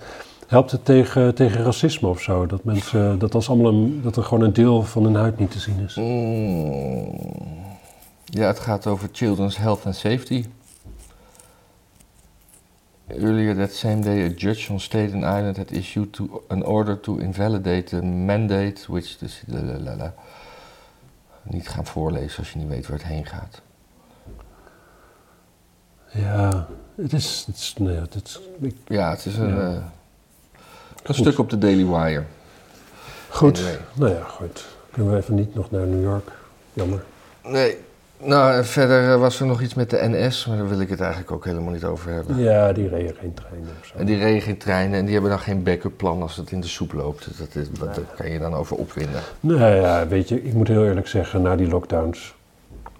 Helpt het tegen, tegen racisme of zo? Dat, mensen, dat, als allemaal een, dat er gewoon een deel van hun huid niet te zien is? Mm. Ja, het gaat over children's health and safety. Earlier that same day, a judge on Staten Island had issued to, an order to invalidate the mandate, which dus, lalalala. niet gaan voorlezen als je niet weet waar het heen gaat. Ja, het is. Het is, nee, het is ik- Ja, het is een, Ja. eh, een Goed. stuk op de Daily Wire. goed. Anyway. Nou ja, goed. Kunnen we even niet nog naar New York? Jammer. Nee. Nou, verder eh, was er nog iets met de NS, maar daar wil ik het eigenlijk ook helemaal niet over hebben. Ja, die reden geen treinen of zo. En die regen geen treinen en die hebben dan geen backup plan als het in de soep loopt. Dat is, kan je dan over opwinden. Nou ja, weet je, ik moet heel eerlijk zeggen, na die lockdowns,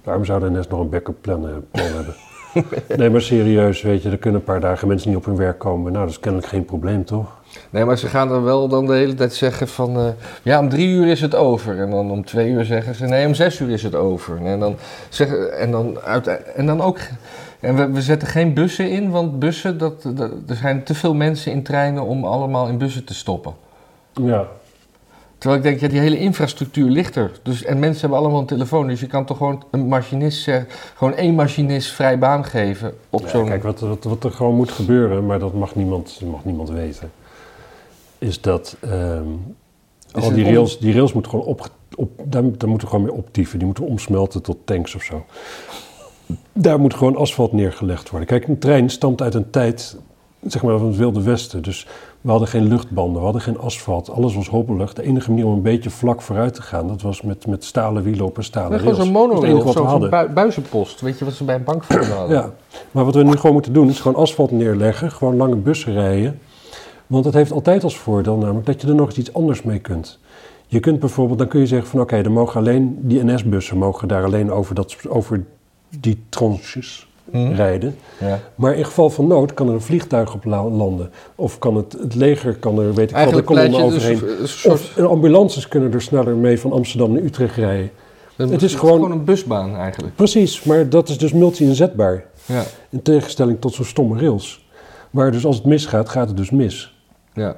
waarom zou de NS nog een backup plan, eh, plan hebben? nee, maar serieus, weet je, er kunnen een paar dagen mensen niet op hun werk komen. Nou, dat is kennelijk geen probleem, toch? Nee, maar ze gaan dan wel dan de hele tijd zeggen van... eh, ja, om drie uur is het over. En dan om twee uur zeggen ze... nee, om zes uur is het over. En dan, zeggen, en dan, uit, en dan ook... En we, we zetten geen bussen in, want bussen... Dat, dat- er zijn te veel mensen in treinen om allemaal in bussen te stoppen. Ja, Terwijl ik denk, ja, die hele infrastructuur ligt er. Dus, en mensen hebben allemaal een telefoon. Dus je kan toch gewoon een machinist zeggen... gewoon één machinist vrij baan geven op Ja, zo'n... kijk, wat, wat, wat er gewoon moet gebeuren, maar dat mag niemand, mag niemand weten, is dat ehm, Is al die rails, die rails moeten gewoon op, op daar, daar moeten we gewoon mee optieven. Die moeten omsmelten tot tanks of zo. Daar moet gewoon asfalt neergelegd worden. Kijk, een trein stamt uit een tijd, zeg maar, van het Wilde Westen. Dus we hadden geen luchtbanden, we hadden geen asfalt. Alles was hobbelig. De enige manier om een beetje vlak vooruit te gaan, dat was met, met stalen wielen op een stalen Nee, rails. gewoon zo'n Dat is het monorail, we zo'n bui- buizenpost. Weet je wat ze bij een bankforum hadden? Ja, maar wat we nu gewoon moeten doen is gewoon asfalt neerleggen, gewoon lange bussen rijden. Want het heeft altijd als voordeel namelijk dat je er nog eens iets anders mee kunt. Je kunt bijvoorbeeld, dan kun je zeggen van oké, dan mogen alleen die NS-bussen mogen daar alleen over, dat, over die tranches Hm? rijden. Ja. Maar in geval van nood kan er een vliegtuig op la- landen. Of kan het, het leger kan er, weet ik wel, de kolonnen je dus overheen. een soort... Of ambulances kunnen er sneller mee van Amsterdam naar Utrecht rijden. het is gewoon- een busbaan eigenlijk. Precies, maar dat is dus multi-inzetbaar. Ja. In tegenstelling tot zo'n stomme rails. Maar dus als het misgaat, gaat het dus mis. Ja.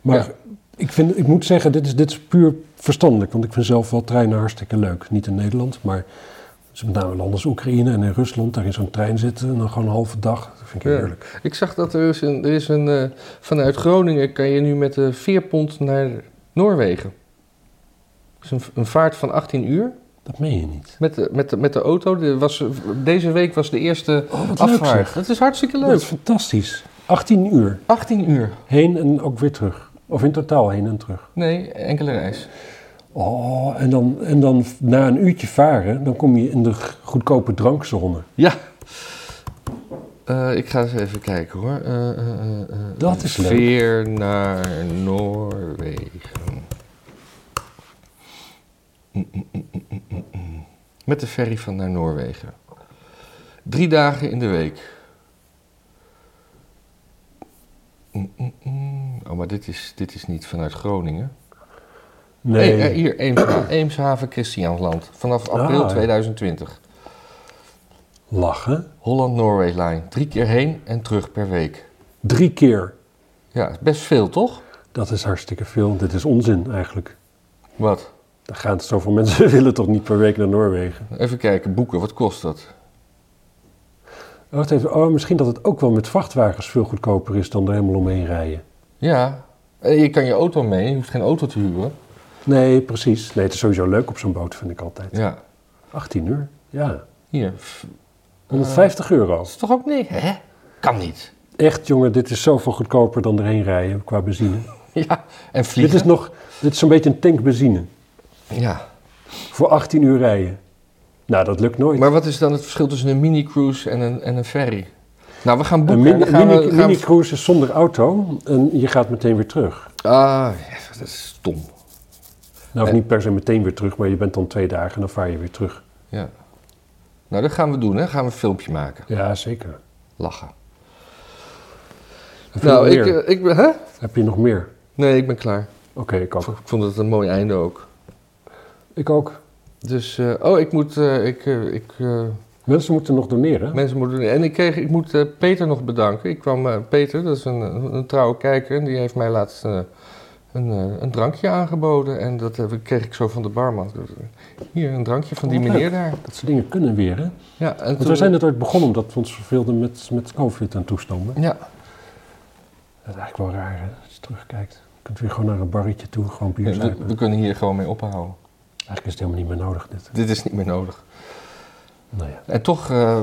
Maar Ja. ik, vind, ik moet zeggen, dit is, dit is puur verstandelijk. Want ik vind zelf wel treinen hartstikke leuk. Niet in Nederland, maar dus met name landen als Oekraïne en in Rusland. Daar in zo'n trein zitten en dan gewoon een halve dag. Dat vind ik Ja. heerlijk. Ik zag dat er is een... Er is een eh, vanuit Groningen kan je nu met de veerpont naar Noorwegen. Dat is een, een vaart van 18 uur. Dat meen je niet. Met de, met de, met de auto. De was, deze week was de eerste Oh, afvaart. Dat is hartstikke Dat leuk. is fantastisch. 18 uur. 18 uur. Heen en ook weer terug. Of in totaal heen en terug. Nee, enkele reis. Oh, en dan, en dan na een uurtje varen, dan kom je in de goedkope drankzone. Ja. Eh, ik ga eens even kijken hoor. Eh, eh, Dat is leuk. Veer naar Noorwegen. Mm, mm, mm. Met de ferry van naar Noorwegen. Drie dagen in de week. Mm, mm, mm. Oh, maar dit is, dit is niet vanuit Groningen. Nee, Nee, hier, Eemsha- Eemshaven, Christiansland. Vanaf april Ah. 2020. lachen. Holland-Norway Line. Drie keer heen en terug per week. Drie keer. Ja, best veel, toch? Dat is hartstikke veel. Dit is onzin eigenlijk. Wat? Daar gaan zoveel mensen willen toch niet per week naar Noorwegen. Even kijken, boeken, wat kost dat? Oh, wacht even. oh, misschien dat het ook wel met vrachtwagens veel goedkoper is dan er helemaal omheen rijden. Ja, eh, je kan je auto mee, je hoeft geen auto te huren. Nee, precies. Nee, het is sowieso leuk op zo'n boot, vind ik altijd. Ja, 18 uur? Ja. hier. F- 150 euro. Dat is toch ook niks, hè? Kan niet. Echt, jongen, dit is zoveel goedkoper dan erheen rijden qua benzine. Ja, en Dit vliegen. is nog, dit is zo'n beetje een tank benzine. Ja, Voor 18 uur rijden. Nou, dat lukt nooit. maar wat is dan het verschil tussen een mini-cruise en een, en een ferry? Nou, we gaan een boeken. mini, een gaan mini, we, gaan we- mini-cruise is zonder auto en je gaat meteen weer terug. Ah, dat is stom. Nou, of En- niet per se meteen weer terug, maar je bent dan twee dagen en dan vaar je weer terug. Ja. Nou, dat gaan we doen, hè? Gaan we een filmpje maken. Ja, zeker. Lachen. Heb Nou, ik, eh, ik. Hè? Heb je nog meer? Nee, ik ben klaar. Oké, ik Ik ook. vond het een mooi einde ook. Ik ook. Dus, eh, oh, ik moet, eh, ik, eh, ik, Mensen moeten nog doneren. Mensen moeten, en ik, kreeg, ik moet Peter nog bedanken. Ik kwam, Peter, dat is een, een, een trouwe kijker, en die heeft mij laatst een, een drankje aangeboden. En dat kreeg ik zo van de barman. Hier, een drankje van die Oh, meneer daar. Dat soort dingen kunnen weer, hè? Ja, en Want toen- wij zijn het ooit begonnen omdat we ons verveelden met, met COVID en toestanden. Ja, Dat is eigenlijk wel raar, hè? Als je terugkijkt. Je kunt weer gewoon naar een barretje toe, gewoon bier we, we kunnen hier gewoon mee ophouden. Eigenlijk is het helemaal niet meer nodig, dit. Dit is niet meer nodig. Nou ja. En toch eh,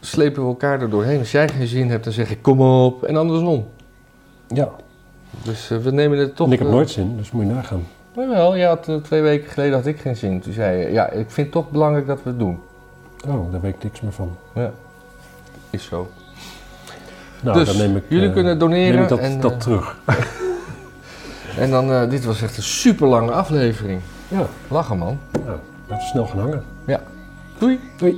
slepen we elkaar er doorheen. Als jij geen zin hebt, dan zeg ik kom op. En andersom. Ja, Dus eh, we nemen het toch... en ik heb eh, nooit zin, dus moet je nagaan. Jawel, je had, twee weken geleden had ik geen zin. Toen zei je, ja, ik vind het toch belangrijk dat we het doen. Oh, daar weet ik niks meer van. Ja, is zo. Nou, dus dan neem ik, jullie kunnen doneren. neem ik dat, en, dat terug. en dan, dit was echt een super lange aflevering. Ja, Lachen man. nou, laten we snel gaan hangen. Doei. Doei.